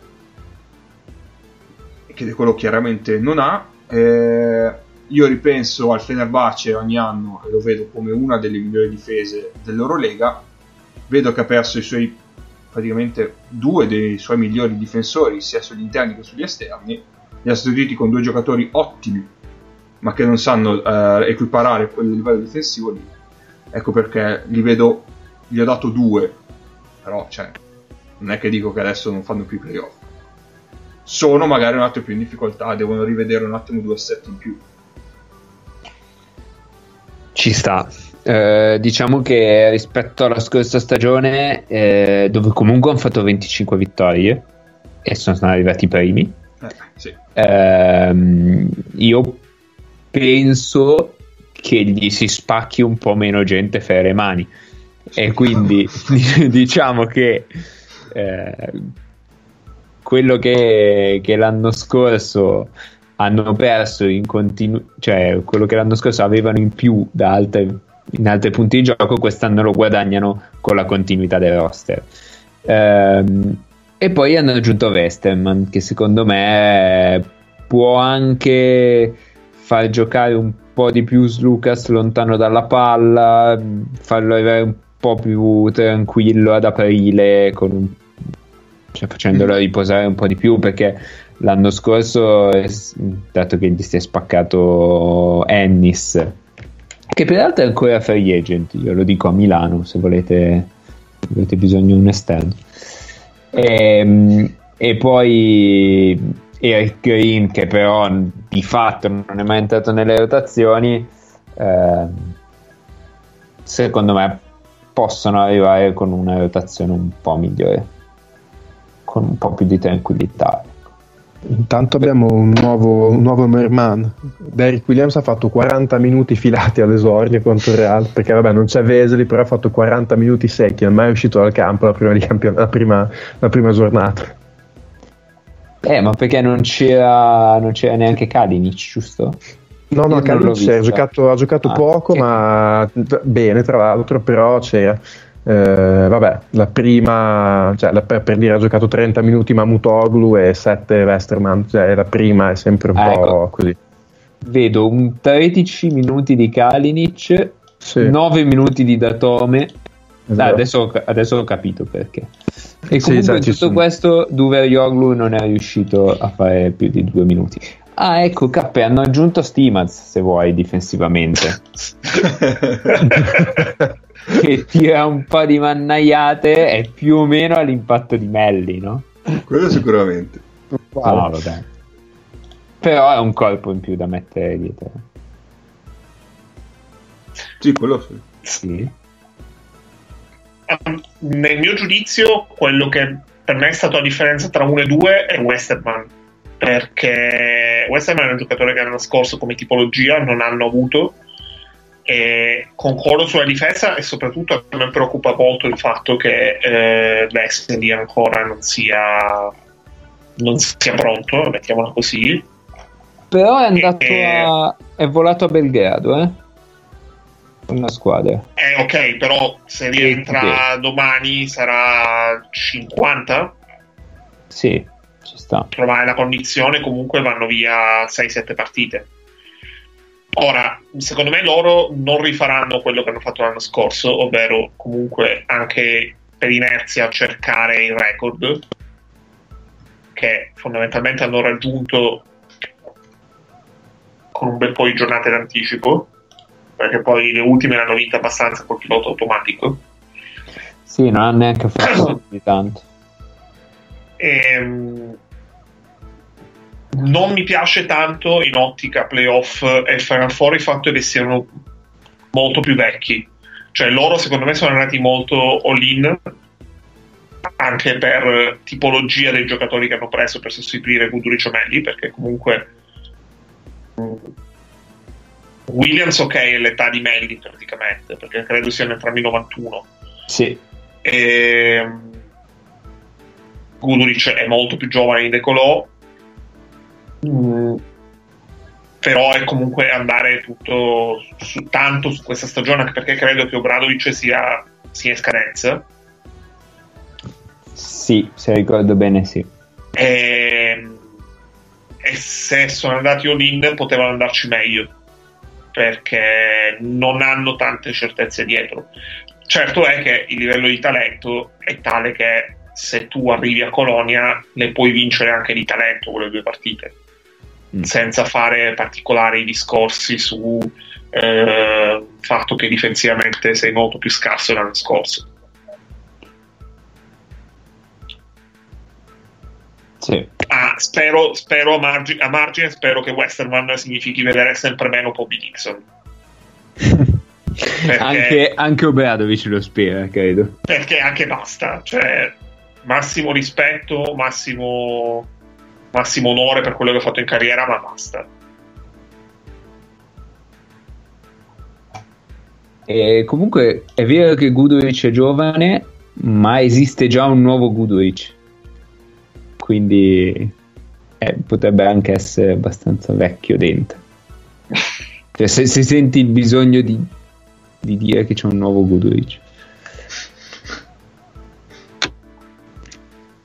Speaker 1: che quello chiaramente non ha eh, io ripenso al Fenerbahce ogni anno e lo vedo come una delle migliori difese dell'Eurolega vedo che ha perso i suoi praticamente due dei suoi migliori difensori sia sugli interni che sugli esterni li ha sostituiti con due giocatori ottimi ma che non sanno eh, equiparare quel livello difensivo lì ecco perché li vedo gli ho dato due, però cioè, non è che dico che adesso non fanno più i playoff. Sono magari un attimo più in difficoltà, devono rivedere un attimo due assetti in più.
Speaker 2: Ci sta. Eh, diciamo che rispetto alla scorsa stagione, eh, dove comunque hanno fatto 25 vittorie e sono arrivati i primi,
Speaker 1: eh, sì.
Speaker 2: Ehm, io penso che gli si spacchi un po' meno gente fra le mani e quindi [laughs] diciamo che eh, quello che, che, l'anno scorso hanno perso in continuo, cioè quello che l'anno scorso avevano in più da altre, in altri punti di gioco, quest'anno lo guadagnano con la continuità del roster. Ehm, e poi hanno aggiunto Westerman, che secondo me può anche far giocare un po' di più Lucas lontano dalla palla, farlo avere un po' più tranquillo ad aprile, un, cioè facendolo riposare un po' di più perché l'anno scorso, dato che gli si è spaccato Ennis, che peraltro è ancora free agent, io lo dico a Milano se volete, avete bisogno di un esterno. E, ehm, e poi Eric Green, che però di fatto non è mai entrato nelle rotazioni, eh, secondo me possono arrivare con una rotazione un po' migliore, con un po' più di tranquillità.
Speaker 4: Intanto abbiamo un nuovo, un nuovo Merman. Derrick Williams ha fatto 40 minuti filati all'esordio contro il Real, perché vabbè non c'è Vesely, però ha fatto 40 minuti secchi, non è mai uscito dal campo la prima, campion- la prima, la prima giornata.
Speaker 2: Eh, ma perché non c'era, non c'era neanche Kalinic, giusto?
Speaker 4: No, no, Kalinic ha giocato, ha giocato ah, poco, che... ma bene tra l'altro, però c'era. Eh, vabbè, la prima, cioè, la, per, per, dire, ha giocato 30 minuti Mamutoglu e 7 Westerman, cioè la prima è sempre un ah, po' ecco. così.
Speaker 2: Vedo un 13 minuti di Kalinic, sì. 9 minuti di Datome. Esatto. Ah, adesso, adesso, ho capito perché. E comunque sì, esatto, in tutto sono... questo Duver Yoglu non è riuscito a fare più di 2 minuti. Ah, ecco, Cappe, hanno aggiunto Stimaz, se vuoi, difensivamente. [laughs] [laughs] che tira un po' di mannaiate e più o meno all'impatto di Melli, no?
Speaker 1: Quello sicuramente.
Speaker 2: No, vabbè. Però è un colpo in più da mettere dietro.
Speaker 1: Sì, quello sì.
Speaker 2: Sì.
Speaker 5: Um, nel mio giudizio, quello che per me è stata la differenza tra 1 e 2 è Westerman perché perché West Ham è un giocatore che l'anno scorso come tipologia non hanno avuto e concordo sulla difesa e soprattutto a me preoccupa molto il fatto che eh, Wesley ancora non sia non sia pronto, mettiamola così
Speaker 2: Però è andato
Speaker 5: E-
Speaker 2: a... è volato a Belgrado, eh? Una squadra.
Speaker 5: Eh, ok, però se rientra domani sarà 50.
Speaker 2: Sì, ci sta.
Speaker 5: Trovare la condizione, comunque vanno via 6-7 partite. Ora, secondo me loro non rifaranno quello che hanno fatto l'anno scorso, ovvero comunque anche per inerzia cercare il record che fondamentalmente hanno raggiunto con un bel po' di giornate d'anticipo, perché poi le ultime l'hanno vinta abbastanza col pilota automatico.
Speaker 2: Sì, non ha neanche fatto [coughs] di tanto.
Speaker 5: Ehm, non mi piace tanto in ottica playoff e Final Four il fatto che siano molto più vecchi. Cioè loro secondo me sono andati molto all-in anche per tipologia dei giocatori che hanno preso per sostituire Guduric o Melli perché comunque mm, Williams ok è l'età di Melli praticamente perché credo siano entrambi 91
Speaker 2: Sì,
Speaker 5: e Guduric è molto più giovane di De Colò Mm, però è comunque andare tutto su, tanto su questa stagione anche perché credo che Obradovic sia, sia in scadenza
Speaker 2: sì, se ricordo bene, sì.
Speaker 5: e, e se sono andati all-in potevano andarci meglio perché non hanno tante certezze dietro certo è che il livello di talento è tale che se tu arrivi a Colonia le puoi vincere anche di talento quelle due partite. Senza fare particolari discorsi su eh, fatto che difensivamente sei molto più scarso dell'anno scorso
Speaker 2: Sì.
Speaker 5: Ah, spero, spero a, margi- a margine spero che Westerman significhi vedere sempre meno Bobby Dixon [laughs]
Speaker 2: anche, anche Obradovic lo spera, credo.
Speaker 5: perché anche basta cioè massimo rispetto massimo massimo onore per quello che ha fatto in carriera ma basta
Speaker 2: E comunque è vero che Guduric è giovane, ma esiste già un nuovo Guduric. Quindi eh, potrebbe anche essere abbastanza vecchio dentro. [laughs] Cioè, se, se senti il bisogno di, di dire che c'è un nuovo Guduric.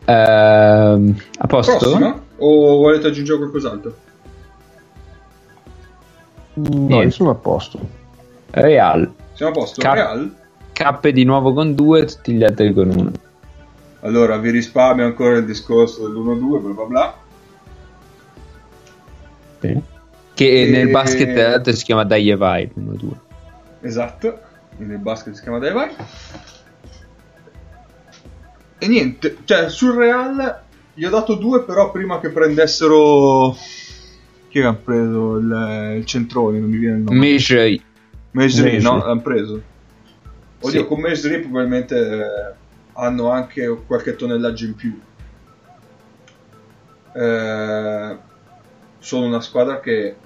Speaker 2: Ehm, a posto?
Speaker 1: Prossima? O volete aggiungere qualcos'altro?
Speaker 4: No,
Speaker 2: Niente.
Speaker 4: io sono a posto.
Speaker 2: Real.
Speaker 1: Siamo a posto?
Speaker 2: Cap-
Speaker 1: Real?
Speaker 2: K di nuovo con due, tutti gli altri con uno.
Speaker 1: Allora, vi risparmio ancora il discorso dell'1-2, bla bla bla.
Speaker 2: Sì. Che
Speaker 1: E-
Speaker 2: nel basket tra l'altro si chiama Dai e Vai 1-2.
Speaker 1: Esatto, nel basket si chiama Dai E niente, cioè sul Real gli ho dato due però prima che prendessero... Chi hanno preso il, il centrone, non mi viene il nome.
Speaker 2: Mesri,
Speaker 1: Mesri. no, l'hanno preso. Oddio,
Speaker 2: Sì.
Speaker 1: con Mesri probabilmente eh, hanno anche qualche tonnellaggio in più. Eh, sono una squadra che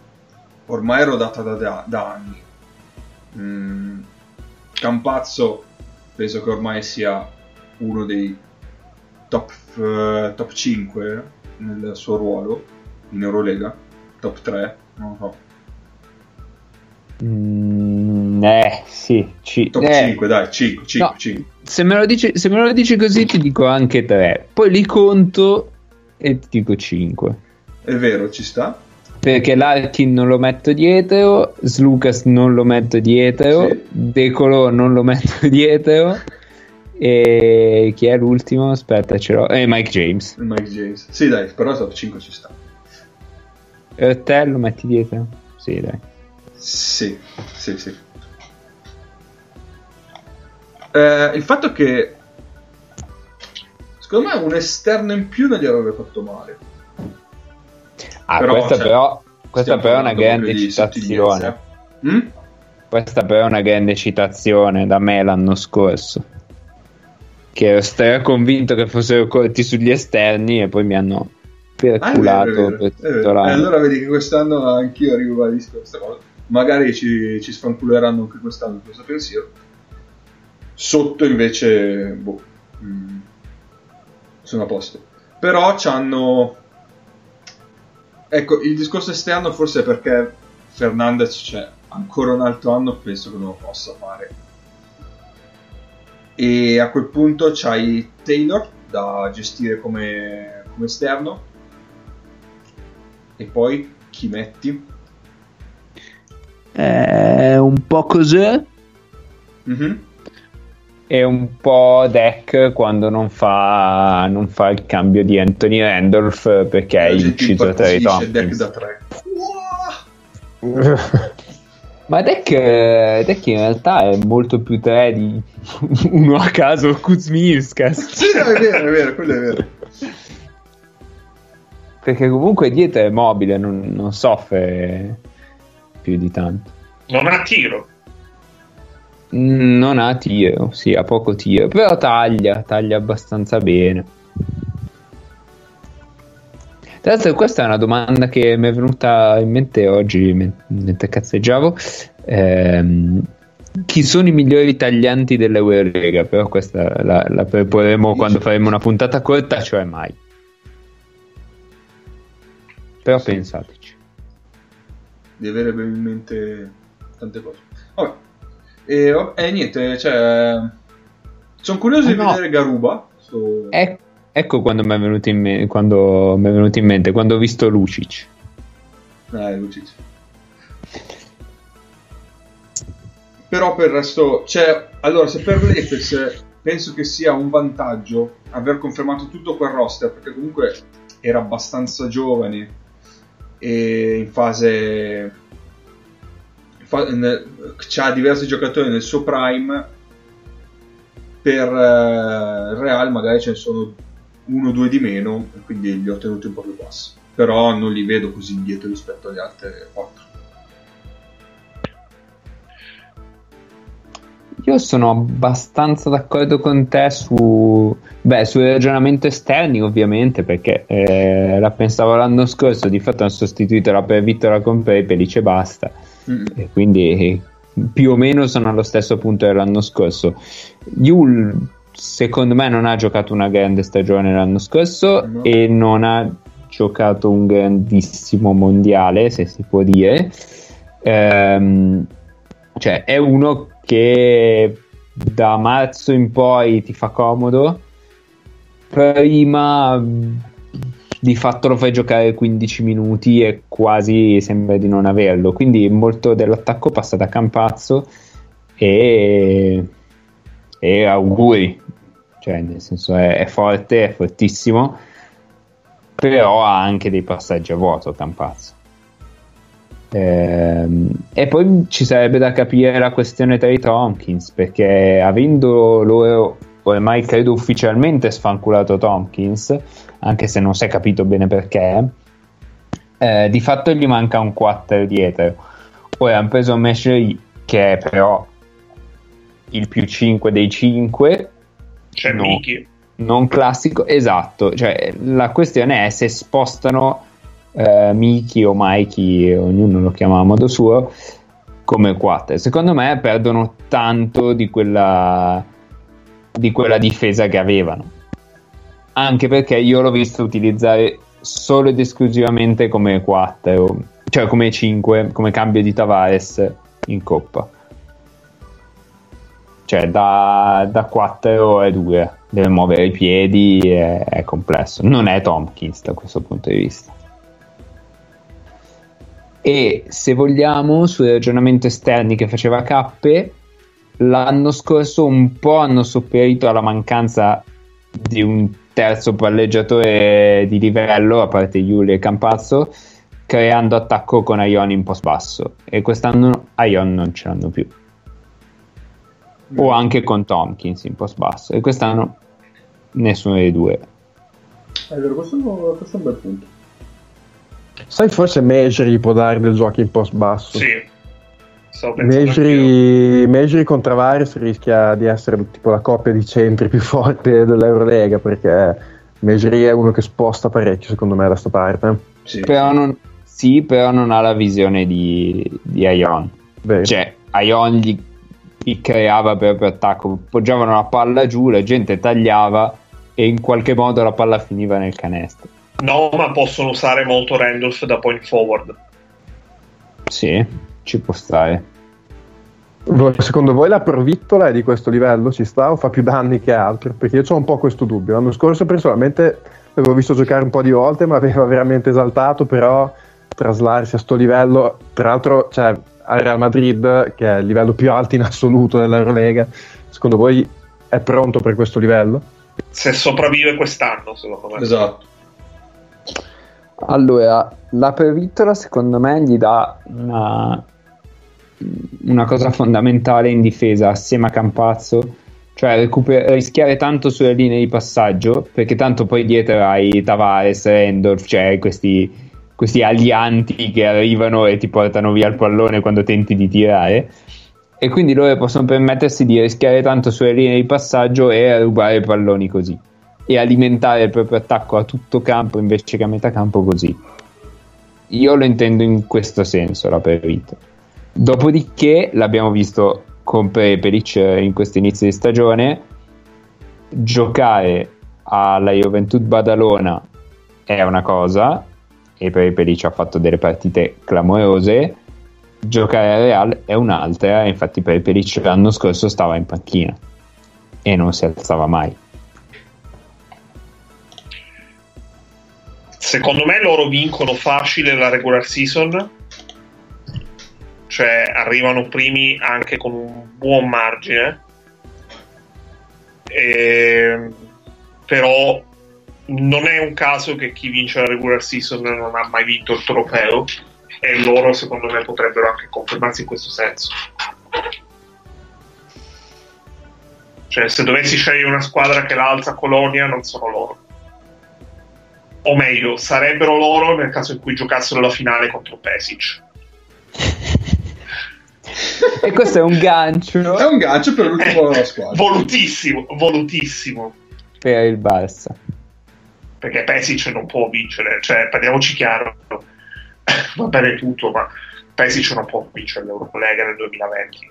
Speaker 1: ormai è rodata da, da- da anni. Mm, Campazzo penso che ormai sia uno dei top, eh, top 5 nel suo ruolo in Eurolega, top 3, non lo so.
Speaker 2: Mm, eh, sì. ci-
Speaker 1: Top
Speaker 2: eh,
Speaker 1: 5, dai, 5, 5,
Speaker 2: No.
Speaker 1: 5.
Speaker 2: Se me, lo dici, se me lo dici così ti dico anche 3. Poi li conto e ti dico 5.
Speaker 1: È vero, ci sta.
Speaker 2: Perché Larkin non lo metto dietro, Slucas non lo metto dietro,
Speaker 1: Sì.
Speaker 2: Decolo non lo metto [laughs] dietro. E chi è l'ultimo? Aspetta, ce l'ho. Eh, Mike James.
Speaker 1: Mike James. Sì, dai, però top 5 ci sta.
Speaker 2: E te lo metti dietro? Sì, dai.
Speaker 1: Sì, sì, sì. Eh, il fatto che secondo me un esterno in più non gli avrebbe fatto male.
Speaker 2: Ah,
Speaker 1: Però,
Speaker 2: questa
Speaker 1: cioè,
Speaker 2: però, questa però è una grande citazione.
Speaker 1: Mm?
Speaker 2: Questa però è una grande citazione da me l'anno scorso. Che ero convinto che fossero corti sugli esterni e poi mi hanno perculato
Speaker 1: Ah, vero, è
Speaker 2: per
Speaker 1: vero,
Speaker 2: tutto
Speaker 1: vero.
Speaker 2: l'anno.
Speaker 1: E allora vedi che quest'anno anch'io ribadisco questa cosa. Magari ci, ci sfanculeranno anche quest'anno questo pensiero. Sotto invece, boh, mm, sono a posto. Però c'hanno... Ecco, il discorso esterno forse è perché Fernandez c'è ancora un altro anno, penso che non lo possa fare. E a quel punto c'hai Taylor da gestire come, come esterno. E poi chi metti?
Speaker 2: È un po' così.
Speaker 1: Mhm.
Speaker 2: E un po' deck quando non fa, non fa il cambio di Anthony Randolph perché è
Speaker 1: gente
Speaker 2: inciso tra i
Speaker 1: impazzisce, deck da 3. [laughs]
Speaker 2: Ma deck, deck in realtà è molto più 3 di [laughs] uno a caso Kuzminskas.
Speaker 1: Sì, no, è vero, è vero, quello è vero.
Speaker 2: Perché comunque dietro è mobile, non, non soffre più di tanto.
Speaker 5: Non ha tiro.
Speaker 2: Mm, Non ha tiro, sì, ha poco tiro, però taglia, taglia abbastanza bene. Tra l'altro questa è una domanda che mi è venuta in mente oggi men- mentre cazzeggiavo. Ehm, chi sono i migliori taglianti dell'Eurolega? Però questa la, la proporremo quando faremo una puntata corta, cioè mai. Però pensateci.
Speaker 1: Di avere in mente tante cose. Vabbè. E, vabb- e niente, cioè... Sono curioso
Speaker 2: Ah,
Speaker 1: di
Speaker 2: no.
Speaker 1: vedere Garuba. sto-
Speaker 2: Ec- ecco quando mi è venuto in, me- quando mi è venuto in mente, quando ho visto Lucic.
Speaker 1: Eh, Lucic. Però per il resto, cioè, allora, se per l'Efes penso che sia un vantaggio aver confermato tutto quel roster, perché comunque era abbastanza giovane e in fase... c'ha diversi giocatori nel suo prime, per eh, Real magari ce ne sono uno o due di meno, e quindi li ho tenuti un po' più bassi. Però non li vedo così indietro rispetto agli altri quattro.
Speaker 2: Io sono abbastanza d'accordo con te su, beh, sui ragionamenti esterni, ovviamente, perché eh, la pensavo l'anno scorso. Di fatto hanno sostituito la Vittoria con Prepelic e basta.
Speaker 1: Mm.
Speaker 2: E quindi più o meno sono allo stesso punto dell'anno scorso. Yul, secondo me, non ha giocato una grande stagione l'anno scorso
Speaker 1: No.
Speaker 2: e non ha giocato un grandissimo mondiale, se si può dire. Ehm, cioè, è uno che da marzo in poi ti fa comodo. Prima di fatto lo fai giocare 15 minuti e quasi sembra di non averlo. Quindi molto dell'attacco passa da Campazzo e, e auguri. Cioè, nel senso è, è forte, è fortissimo, però ha anche dei passaggi a vuoto Campazzo. Ehm, e poi ci sarebbe da capire la questione tra i Tompkins perché avendo loro ormai credo ufficialmente sfanculato Tompkins anche se non si è capito bene perché eh, di fatto gli manca un 4 dietro poi hanno preso Meshley che è però il più 5 dei 5
Speaker 5: C'è
Speaker 2: No.
Speaker 5: Miki.
Speaker 2: non classico, esatto. Cioè, la questione è se spostano eh, Miki o Mikey, ognuno lo chiama a modo suo, come 4. Secondo me perdono tanto di quella, di quella difesa che avevano. Anche perché io l'ho visto utilizzare solo ed esclusivamente come 4, cioè come 5, come cambio di Tavares in coppa. Cioè da, da 4 è 2, deve muovere i piedi, è, è complesso. Non è Tompkins da questo punto di vista. E se vogliamo, sui ragionamenti esterni che faceva Cappe, l'anno scorso un po' hanno sopperito alla mancanza di un terzo palleggiatore di livello, a parte Yuli e Campazzo, creando attacco con Ion in post basso. E quest'anno Ion non ce l'hanno più. O anche con Tompkins in post basso. E quest'anno nessuno dei due.
Speaker 1: È vero, questo, questo è un bel punto.
Speaker 4: Sai, forse Mejri può dare del gioco in post basso.
Speaker 5: Sì. Stavo pensando anch'io.
Speaker 4: Mejri, Mejri con Tavares rischia di essere tipo la coppia di centri più [laughs] forte dell'Eurolega perché Mejri è uno che sposta parecchio secondo me da sta parte.
Speaker 1: Sì.
Speaker 2: Però non, sì, però non ha la visione di, di Ion.
Speaker 4: Vero.
Speaker 2: Cioè, Ion gli, gli creava per, per attacco, poggiavano la palla giù, la gente tagliava e in qualche modo la palla finiva nel canestro.
Speaker 5: No, ma possono usare molto Randolph da point forward.
Speaker 2: Sì, ci può stare.
Speaker 4: Secondo voi la provittola è di questo livello? Ci sta o fa più danni che altro? Perché io ho un po' questo dubbio. L'anno scorso personalmente l'avevo visto giocare un po' di volte, ma aveva veramente esaltato, però traslarsi a sto livello, tra l'altro cioè, al Real Madrid, che è il livello più alto in assoluto dell'Eurolega, secondo voi è pronto per questo livello?
Speaker 5: Se sopravvive quest'anno, secondo me.
Speaker 1: Esatto.
Speaker 2: Allora, la pervittola secondo me gli dà una, una cosa fondamentale in difesa assieme a Campazzo, cioè recuper- rischiare tanto sulle linee di passaggio, perché tanto poi dietro hai Tavares, Endorf, cioè questi, questi alianti che arrivano e ti portano via il pallone quando tenti di tirare. E quindi loro possono permettersi di rischiare tanto sulle linee di passaggio e rubare palloni così e alimentare il proprio attacco a tutto campo invece che a metà campo così. Io lo intendo in questo senso la pervita. Dopodiché l'abbiamo visto con Prepelic in questo inizio di stagione giocare alla Juventud Badalona è una cosa e Prepelic ha fatto delle partite clamorose. Giocare al Real è un'altra infatti Prepelic l'anno scorso stava in panchina. E non si alzava mai.
Speaker 5: Secondo me loro vincono facile la regular season, cioè arrivano primi anche con un buon margine, E- però non è un caso che chi vince la regular season non ha mai vinto il trofeo e loro secondo me potrebbero anche confermarsi in questo senso. Cioè se dovessi scegliere una squadra che la alza a Colonia non sono loro o meglio, sarebbero loro nel caso in cui giocassero la finale contro Pesic.
Speaker 2: e questo è un gancio [laughs]
Speaker 1: È un gancio per l'ultimo della squadra.
Speaker 5: volutissimo, volutissimo.
Speaker 2: per il Barça
Speaker 5: Perché Pesic non può vincere, cioè parliamoci chiaro, [coughs] va bene tutto, ma Pesic non può vincere l'Eurolega nel 2020.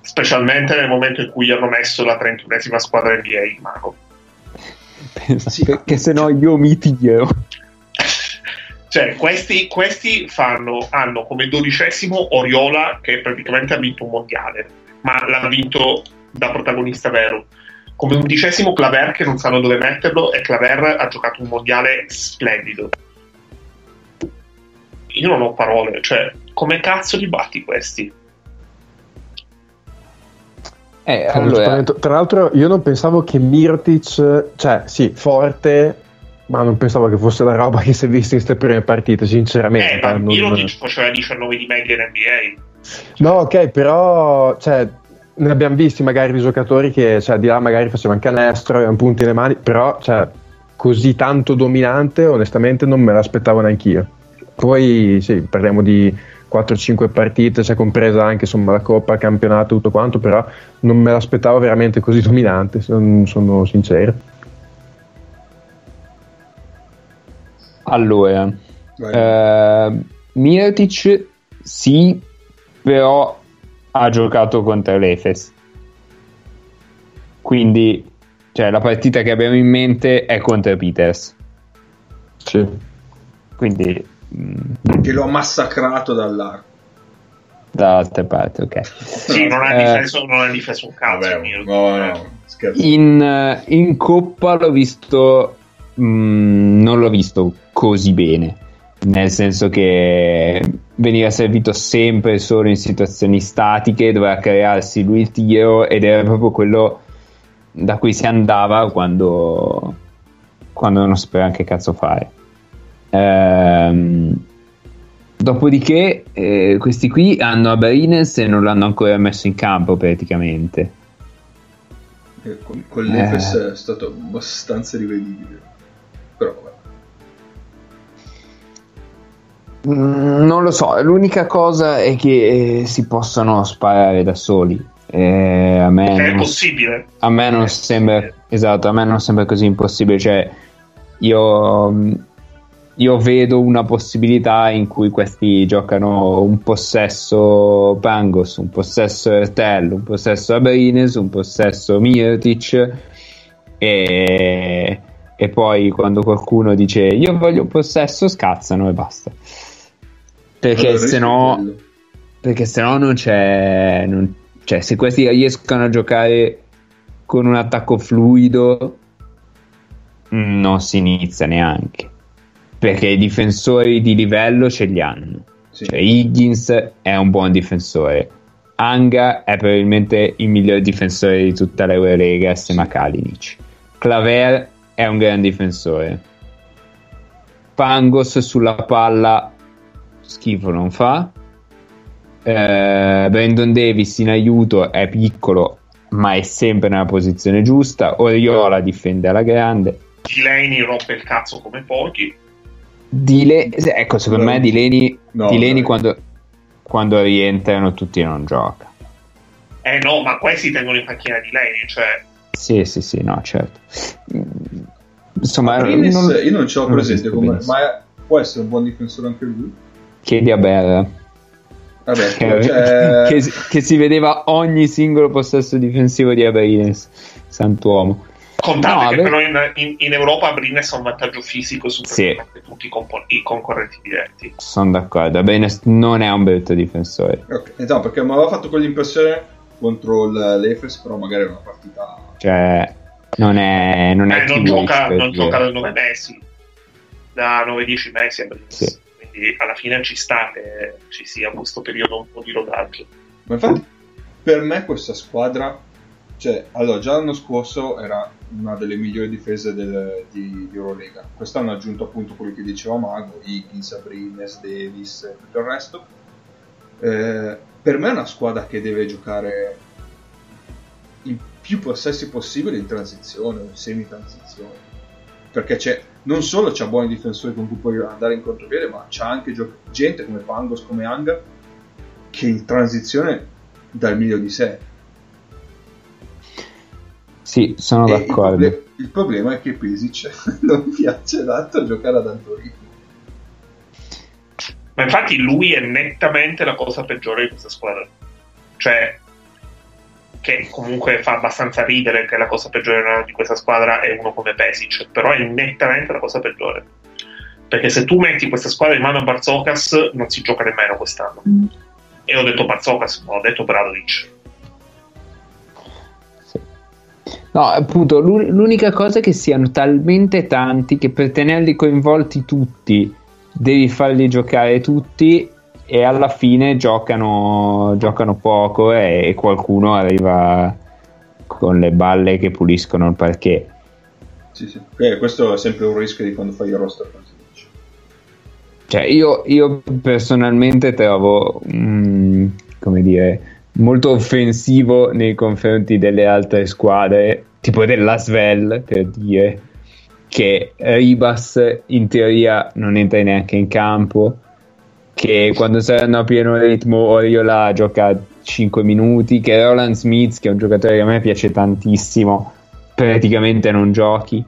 Speaker 5: Specialmente nel momento in cui gli hanno messo la 31esima squadra NBA in mano.
Speaker 1: Sì.
Speaker 2: perché se no io mi tiro [laughs]
Speaker 5: Cioè, questi, questi fanno, hanno come dodicesimo Oriola, che praticamente ha vinto un mondiale, ma l'ha vinto da protagonista vero. Come undicesimo Claver, che non sanno dove metterlo, e Claver ha giocato un mondiale splendido. Io non ho parole, cioè, come cazzo li batti questi?
Speaker 2: eh,
Speaker 4: Sono
Speaker 2: allora,
Speaker 4: Tra l'altro, io non pensavo che Mirtic, cioè sì, forte, ma non pensavo che fosse la roba che si è vista in queste prime partite, sinceramente.
Speaker 5: Eh, ma
Speaker 4: non-
Speaker 5: Mirotic faceva 19 di media in NBA.
Speaker 4: No, ok, però cioè, ne abbiamo visti magari di giocatori che cioè, di là magari facevano canestro, avevano punti nelle mani, però cioè, così tanto dominante, onestamente non me l'aspettavo neanch'io. Poi sì, parliamo di 4-5 partite, c'è compresa anche insomma, la Coppa, il campionato, tutto quanto, però non me l'aspettavo veramente così dominante, son- sono sincero.
Speaker 2: allora eh, Mirotic sì però ha giocato contro l'Efes quindi cioè, la partita che abbiamo in mente è contro Peters
Speaker 4: Sì.
Speaker 2: quindi mh,
Speaker 1: Che lo ha massacrato dall'arco.
Speaker 2: dall'altra parte ok
Speaker 5: Sì, non ha,
Speaker 2: Eh.
Speaker 5: difeso, non ha difeso un cazzo.
Speaker 1: Vabbè, no, no, scherzo.
Speaker 2: in, eh, in coppa l'ho visto mh, non l'ho visto così bene nel senso che veniva servito sempre solo in situazioni statiche doveva crearsi lui il tiro ed era proprio quello da cui si andava quando, quando non sapeva che cazzo fare Ehm, dopodiché eh, questi qui hanno Abrines e non l'hanno ancora messo in campo praticamente
Speaker 1: Eh, Con, con l'Efes è stato abbastanza rivedibile. Però, vabbè.
Speaker 2: Non lo so, l'unica cosa è che eh, si possono sparare da soli. Eh, a, me
Speaker 5: È
Speaker 2: non,
Speaker 5: possibile.
Speaker 2: a me non sembra esatto, a me non sembra così impossibile. Cioè, io, io vedo una possibilità in cui questi giocano un possesso Pangos, un possesso Ertel, un possesso Abrines, un possesso Mirtic e, e poi quando qualcuno dice io voglio un possesso scazzano e basta. Perché
Speaker 1: Allora,
Speaker 2: se no perché se no non c'è non- cioè se questi riescono a giocare con un attacco fluido non si inizia neanche. Perché i difensori di livello ce li hanno.
Speaker 1: Sì.
Speaker 2: cioè Higgins è un buon difensore. Anga è probabilmente il miglior difensore di tutta l'Eurolega assieme a Kalinic. Claver è un gran difensore. Pangos sulla palla schifo non fa eh, Brandon Davis in aiuto è piccolo ma è sempre nella posizione giusta Oriola difende alla grande
Speaker 5: Delaney rompe il cazzo come pochi.
Speaker 2: Dile- ecco secondo
Speaker 1: No.
Speaker 2: me Dileni,
Speaker 1: No,
Speaker 2: Dileni
Speaker 1: dai.
Speaker 2: quando, quando rientrano tutti non gioca
Speaker 5: Eh no, ma questi tengono in panchina di Delaney, cioè
Speaker 2: sì sì sì no certo Mm, insomma
Speaker 1: Abrines,
Speaker 2: non-
Speaker 1: io non ce l'ho presente, come, ma è- può essere un buon difensore anche lui?
Speaker 2: Chiedi a Berra
Speaker 1: Vabbè, [laughs]
Speaker 2: che,
Speaker 1: cioè,
Speaker 2: che si- che si vedeva ogni singolo possesso difensivo di Abrines santuomo
Speaker 5: contate
Speaker 2: No,
Speaker 5: che però in, in- in Europa Brines ha un vantaggio fisico su
Speaker 2: Sì.
Speaker 5: praticamente tutti i, compo- i concorrenti diretti.
Speaker 2: sono d'accordo Abrines non è un brutto difensore
Speaker 1: ok, no, perché mi aveva fatto quell'impressione contro il- l'Efes, però magari è una partita...
Speaker 2: cioè non è non è
Speaker 5: Eh, non gioca, non gioca da 9 mesi, da 9-10 mesi a Brines.
Speaker 2: Sì.
Speaker 5: Quindi alla fine ci sta che ci sia questo periodo un po' di rodaggio.
Speaker 1: Ma infatti, per me questa squadra, cioè, allora, già l'anno scorso era una delle migliori difese del- di, di Eurolega. Quest'anno ha aggiunto appunto quello che diceva Mago, Higgins, Abrines, Davis e tutto il resto. Eh, per me è una squadra che deve giocare il più possessi possibile in transizione in semi-transizione. Perché c'è, non solo c'ha buoni difensori con cui puoi andare in contropiede, ma c'ha anche gio- gente come Pangos, come Anga, che in transizione dà il meglio di sé.
Speaker 2: sì sono
Speaker 1: E il,
Speaker 2: d'accordo
Speaker 1: proble- il problema è che Pesic [laughs] non piace tanto giocare ad alto ritmo.
Speaker 5: Ma infatti lui è nettamente la cosa peggiore di questa squadra. Cioè, che comunque fa abbastanza ridere che la cosa peggiore di questa squadra è uno come Pesic, però è nettamente la cosa peggiore. Perché se tu metti questa squadra in mano a Barzokas non si gioca nemmeno quest'anno. E ho detto Barzokas, non ho detto Bradovic.
Speaker 2: No, appunto, l'u- l'unica cosa è che siano talmente tanti che per tenerli coinvolti tutti devi farli giocare tutti e alla fine giocano, giocano poco e, e qualcuno arriva con le balle che puliscono il parquet.
Speaker 1: Sì, sì. Eh, questo è sempre un rischio di quando fai il roster.
Speaker 2: Cioè, io, io personalmente trovo, mm, come dire, molto offensivo nei confronti delle altre squadre, tipo della Svel, per dire, che Ribas in teoria non entra neanche in campo, che quando saranno a pieno ritmo Oriola gioca 5 minuti, che Roland Smith, che è un giocatore che a me piace tantissimo, praticamente non giochi.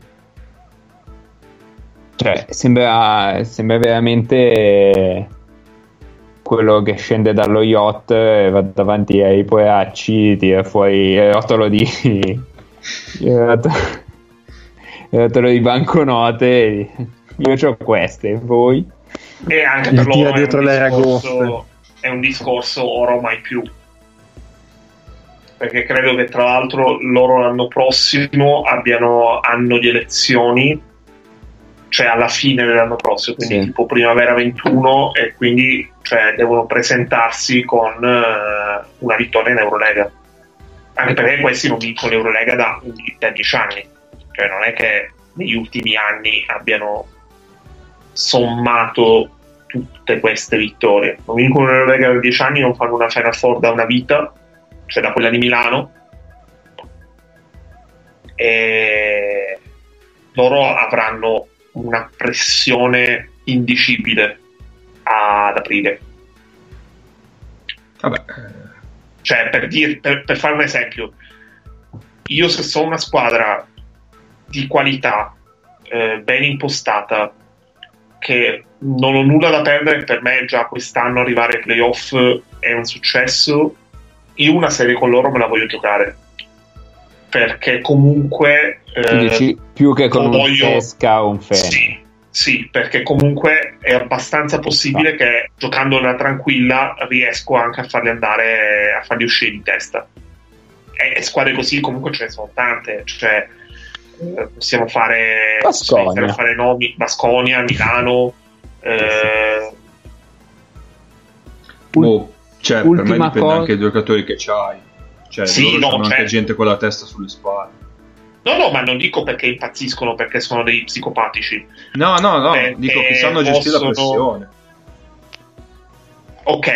Speaker 2: Cioè, sembra, sembra veramente quello che scende dallo yacht e va davanti ai poeacci, tira fuori il rotolo di [laughs] il rotolo, di banconote. Io ho queste, voi?
Speaker 5: E anche
Speaker 4: Il
Speaker 5: per loro è un, discorso, è un discorso oro mai più. Perché credo che tra l'altro loro l'anno prossimo abbiano anno di elezioni, cioè alla fine dell'anno prossimo, quindi
Speaker 2: Sì.
Speaker 5: tipo primavera 21, e quindi cioè, devono presentarsi con eh, una vittoria in Eurolega. Anche perché questi non vincono l'Eurolega da, da 10 anni, cioè non è che negli ultimi anni abbiano sommato tutte queste vittorie. Non vincono l'Eurolega da 10 anni, non fanno una Final Four da una vita, cioè da quella di Milano. E loro avranno una pressione indicibile ad aprile.
Speaker 1: Vabbè,
Speaker 5: Cioè, per, dir- per, per fare un esempio, io se sono una squadra di qualità, eh, ben impostata, che non ho nulla da perdere per me già quest'anno arrivare ai playoff è un successo. Io una serie con loro me la voglio giocare perché comunque
Speaker 2: dici più che con un
Speaker 5: voglio-
Speaker 2: Pesca o un Fene.
Speaker 5: sì, sì, perché comunque è abbastanza possibile che giocando nella tranquilla riesco anche a farli andare a farli uscire di testa. E, e squadre così comunque ce ne sono tante, cioè eh, possiamo fare
Speaker 2: Baskonia.
Speaker 5: possiamo iniziare a fare nomi Basconia, Milano, eh,
Speaker 1: Boh, cioè, per me dipende
Speaker 2: cosa-
Speaker 1: anche dai giocatori che c'hai. Cioè,
Speaker 5: Sì,
Speaker 1: loro
Speaker 5: no,
Speaker 1: sono anche
Speaker 5: certo.
Speaker 1: gente con la testa sulle spalle.
Speaker 5: No, no, ma non dico perché impazziscono perché sono dei psicopatici.
Speaker 1: No, no, no,
Speaker 5: Perché
Speaker 1: dico che sanno gestire la
Speaker 5: possono-
Speaker 1: pressione.
Speaker 5: Ok,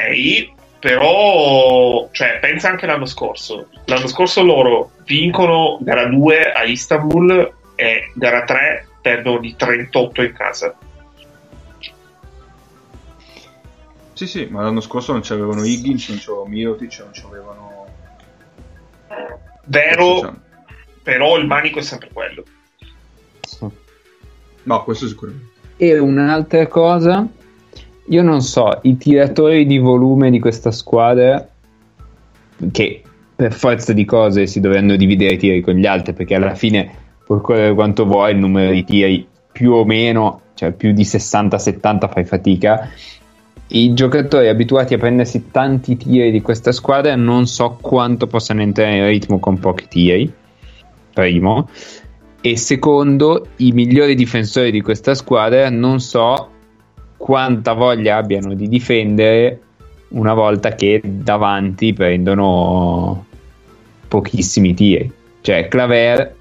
Speaker 5: però cioè, pensa anche l'anno scorso. L'anno scorso loro vincono gara 2 a Istanbul e gara 3 perdono di 38 in casa.
Speaker 1: Sì, sì, ma l'anno scorso non c'avevano Higgins, non c'avevano Mirotic, non c'avevano...
Speaker 5: Vero, però il manico è sempre quello.
Speaker 1: No, questo sicuramente.
Speaker 2: E un'altra cosa, io non so, i tiratori di volume di questa squadra, che per forza di cose si dovranno dividere i tiri con gli altri, perché alla fine, puoi correre quanto vuoi, il numero di tiri più o meno, cioè più di 60-70 fai fatica. I giocatori abituati a prendersi tanti tiri di questa squadra non so quanto possano entrare in ritmo con pochi tiri. Primo, e secondo, i migliori difensori di questa squadra non so quanta voglia abbiano di difendere una volta che davanti prendono pochissimi tiri. Cioè, Claver,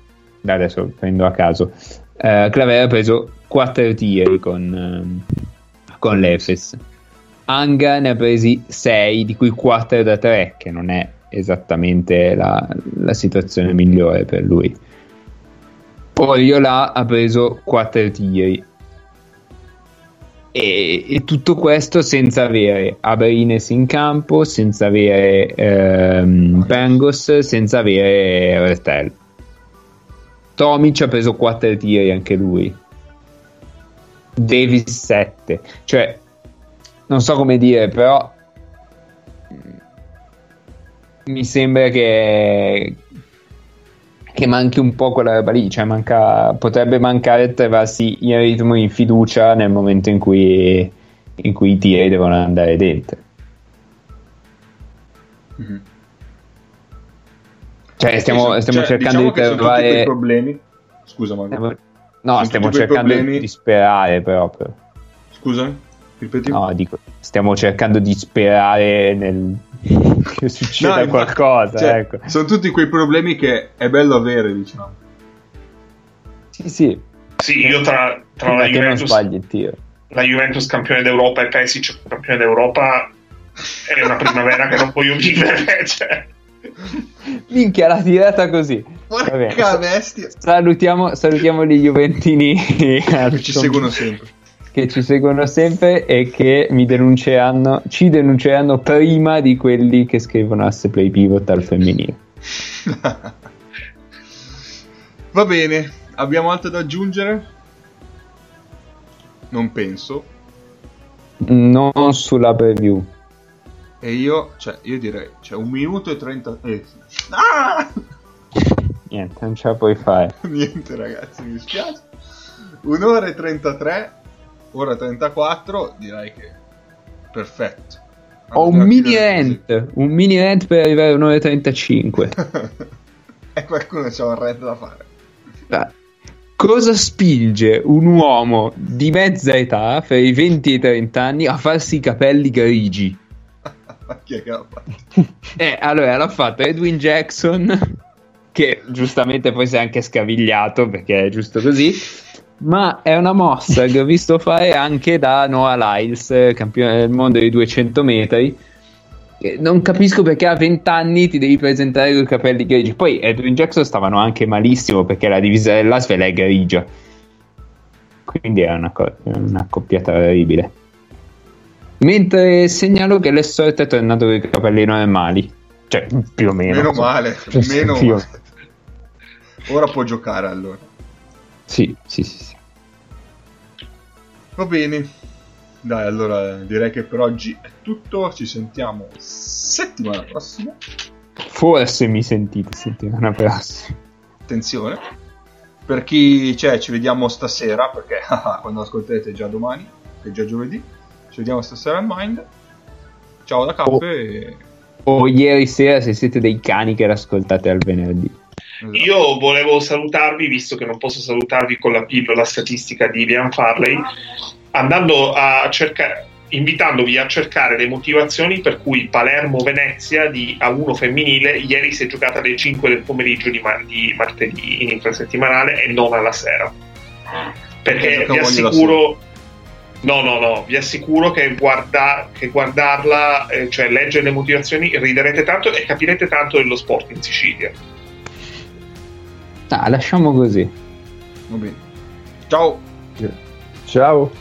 Speaker 2: adesso prendo a caso, eh, Claver ha preso 4 tiri con, ehm, con l'Efes. Anga ne ha presi 6, di cui 4 da 3, che non è esattamente la, la situazione migliore per lui. Oriola ha preso 4 tiri. E, e tutto questo senza avere Abrines in campo, senza avere ehm, Pangos, senza avere Retel. Tomic ha preso 4 tiri anche lui. Davis 7. Cioè, non so come dire, però mi sembra che che manchi un po' quella roba lì, cioè manca, potrebbe mancare trovarsi in ritmo in fiducia nel momento in cui, in cui i tiri devono andare dentro.
Speaker 1: Mhm.
Speaker 2: Cioè stiamo,
Speaker 1: Cioè,
Speaker 2: stiamo cercando
Speaker 1: diciamo
Speaker 2: di trovare...
Speaker 1: problemi. Scusa,
Speaker 2: stiamo- No, stiamo cercando di sperare proprio.
Speaker 1: Scusami, ripeti?
Speaker 2: No, dico, stiamo cercando di sperare nel... [laughs] che succeda
Speaker 1: No,
Speaker 2: qualcosa.
Speaker 1: cioè,
Speaker 2: ecco.
Speaker 1: Sono tutti quei problemi che è bello avere, diciamo.
Speaker 2: Sì, sì,
Speaker 5: Sì, io tra, tra la, Juventus,
Speaker 2: sbagli il tiro.
Speaker 5: la Juventus campione d'Europa e Pesic campione d'Europa è una primavera che non voglio vivere. [laughs] Cioè.
Speaker 2: Minchia, la tirata così.
Speaker 1: Porca bestia.
Speaker 2: Salutiamo, salutiamo gli Juventini
Speaker 1: Che ci seguono sempre.
Speaker 2: Che ci seguono sempre e che mi denunceranno, ci denunceranno prima di quelli che scrivono asse play pivot al femminile. [laughs]
Speaker 1: Va bene, abbiamo altro da aggiungere? Non penso.
Speaker 2: Non sulla preview.
Speaker 1: E io, cioè, io direi, cioè, un minuto e trenta... Eh. Ah!
Speaker 2: Niente, non ce la puoi fare. [laughs]
Speaker 1: Niente ragazzi, mi dispiace. Un'ora e 33, ora 34, direi che perfetto.
Speaker 2: Ho un mini rant, un mini rant per arrivare a un'ora e 35.
Speaker 1: e qualcuno c'ha un rant da fare.
Speaker 2: Ah, Cosa spinge un uomo di mezza età, fra i 20 e i 30 anni, a farsi i capelli grigi? [laughs]
Speaker 1: Chi è che l'ha fatto? [laughs]
Speaker 2: Eh, allora l'ha fatto Edwin Jackson, che giustamente poi si è anche scavigliato perché è giusto così. Ma è una mossa che ho visto fare anche da Noah Lyles, campione del mondo dei 200 metri. Non capisco perché a 20 anni ti devi presentare con i capelli grigi. Poi Edwin Jackson stavano anche malissimo perché la divisa dell'Asvel è grigia. Quindi è una, co- una coppiata terribile. Mentre segnalo che l'Essort è tornato con i capelli normali. Cioè, più o meno.
Speaker 1: Meno male,
Speaker 2: Cioè,
Speaker 1: meno male. Ora può giocare allora.
Speaker 2: Sì, sì, sì. sì.
Speaker 1: Va bene. Dai, allora direi che per oggi è tutto. Ci sentiamo settimana prossima.
Speaker 2: Forse mi sentite settimana [laughs] prossima.
Speaker 1: Attenzione. Per chi c'è, ci vediamo stasera, perché [laughs] quando ascolterete è già domani, che è già giovedì. Ci vediamo stasera al Mind. Ciao da Cappe.
Speaker 2: Oh.
Speaker 1: e-
Speaker 2: O ieri sera se siete dei cani che l'ascoltate al venerdì.
Speaker 1: Esatto.
Speaker 5: Io volevo salutarvi, visto che non posso salutarvi con la pillola statistica di Liam Farley, andando a cercare, invitandovi a cercare le motivazioni per cui Palermo-Venezia di A1 femminile ieri si è giocata alle 5 del pomeriggio di, ma- di martedì in infrasettimanale e non alla sera. Perché vi assicuro. No, no, no, vi assicuro che, guarda- che guardarla, eh, cioè leggere le motivazioni, riderete tanto e capirete tanto dello sport in Sicilia.
Speaker 2: Ah, lasciamo così.
Speaker 1: Va bene. Ciao.
Speaker 4: Ciao.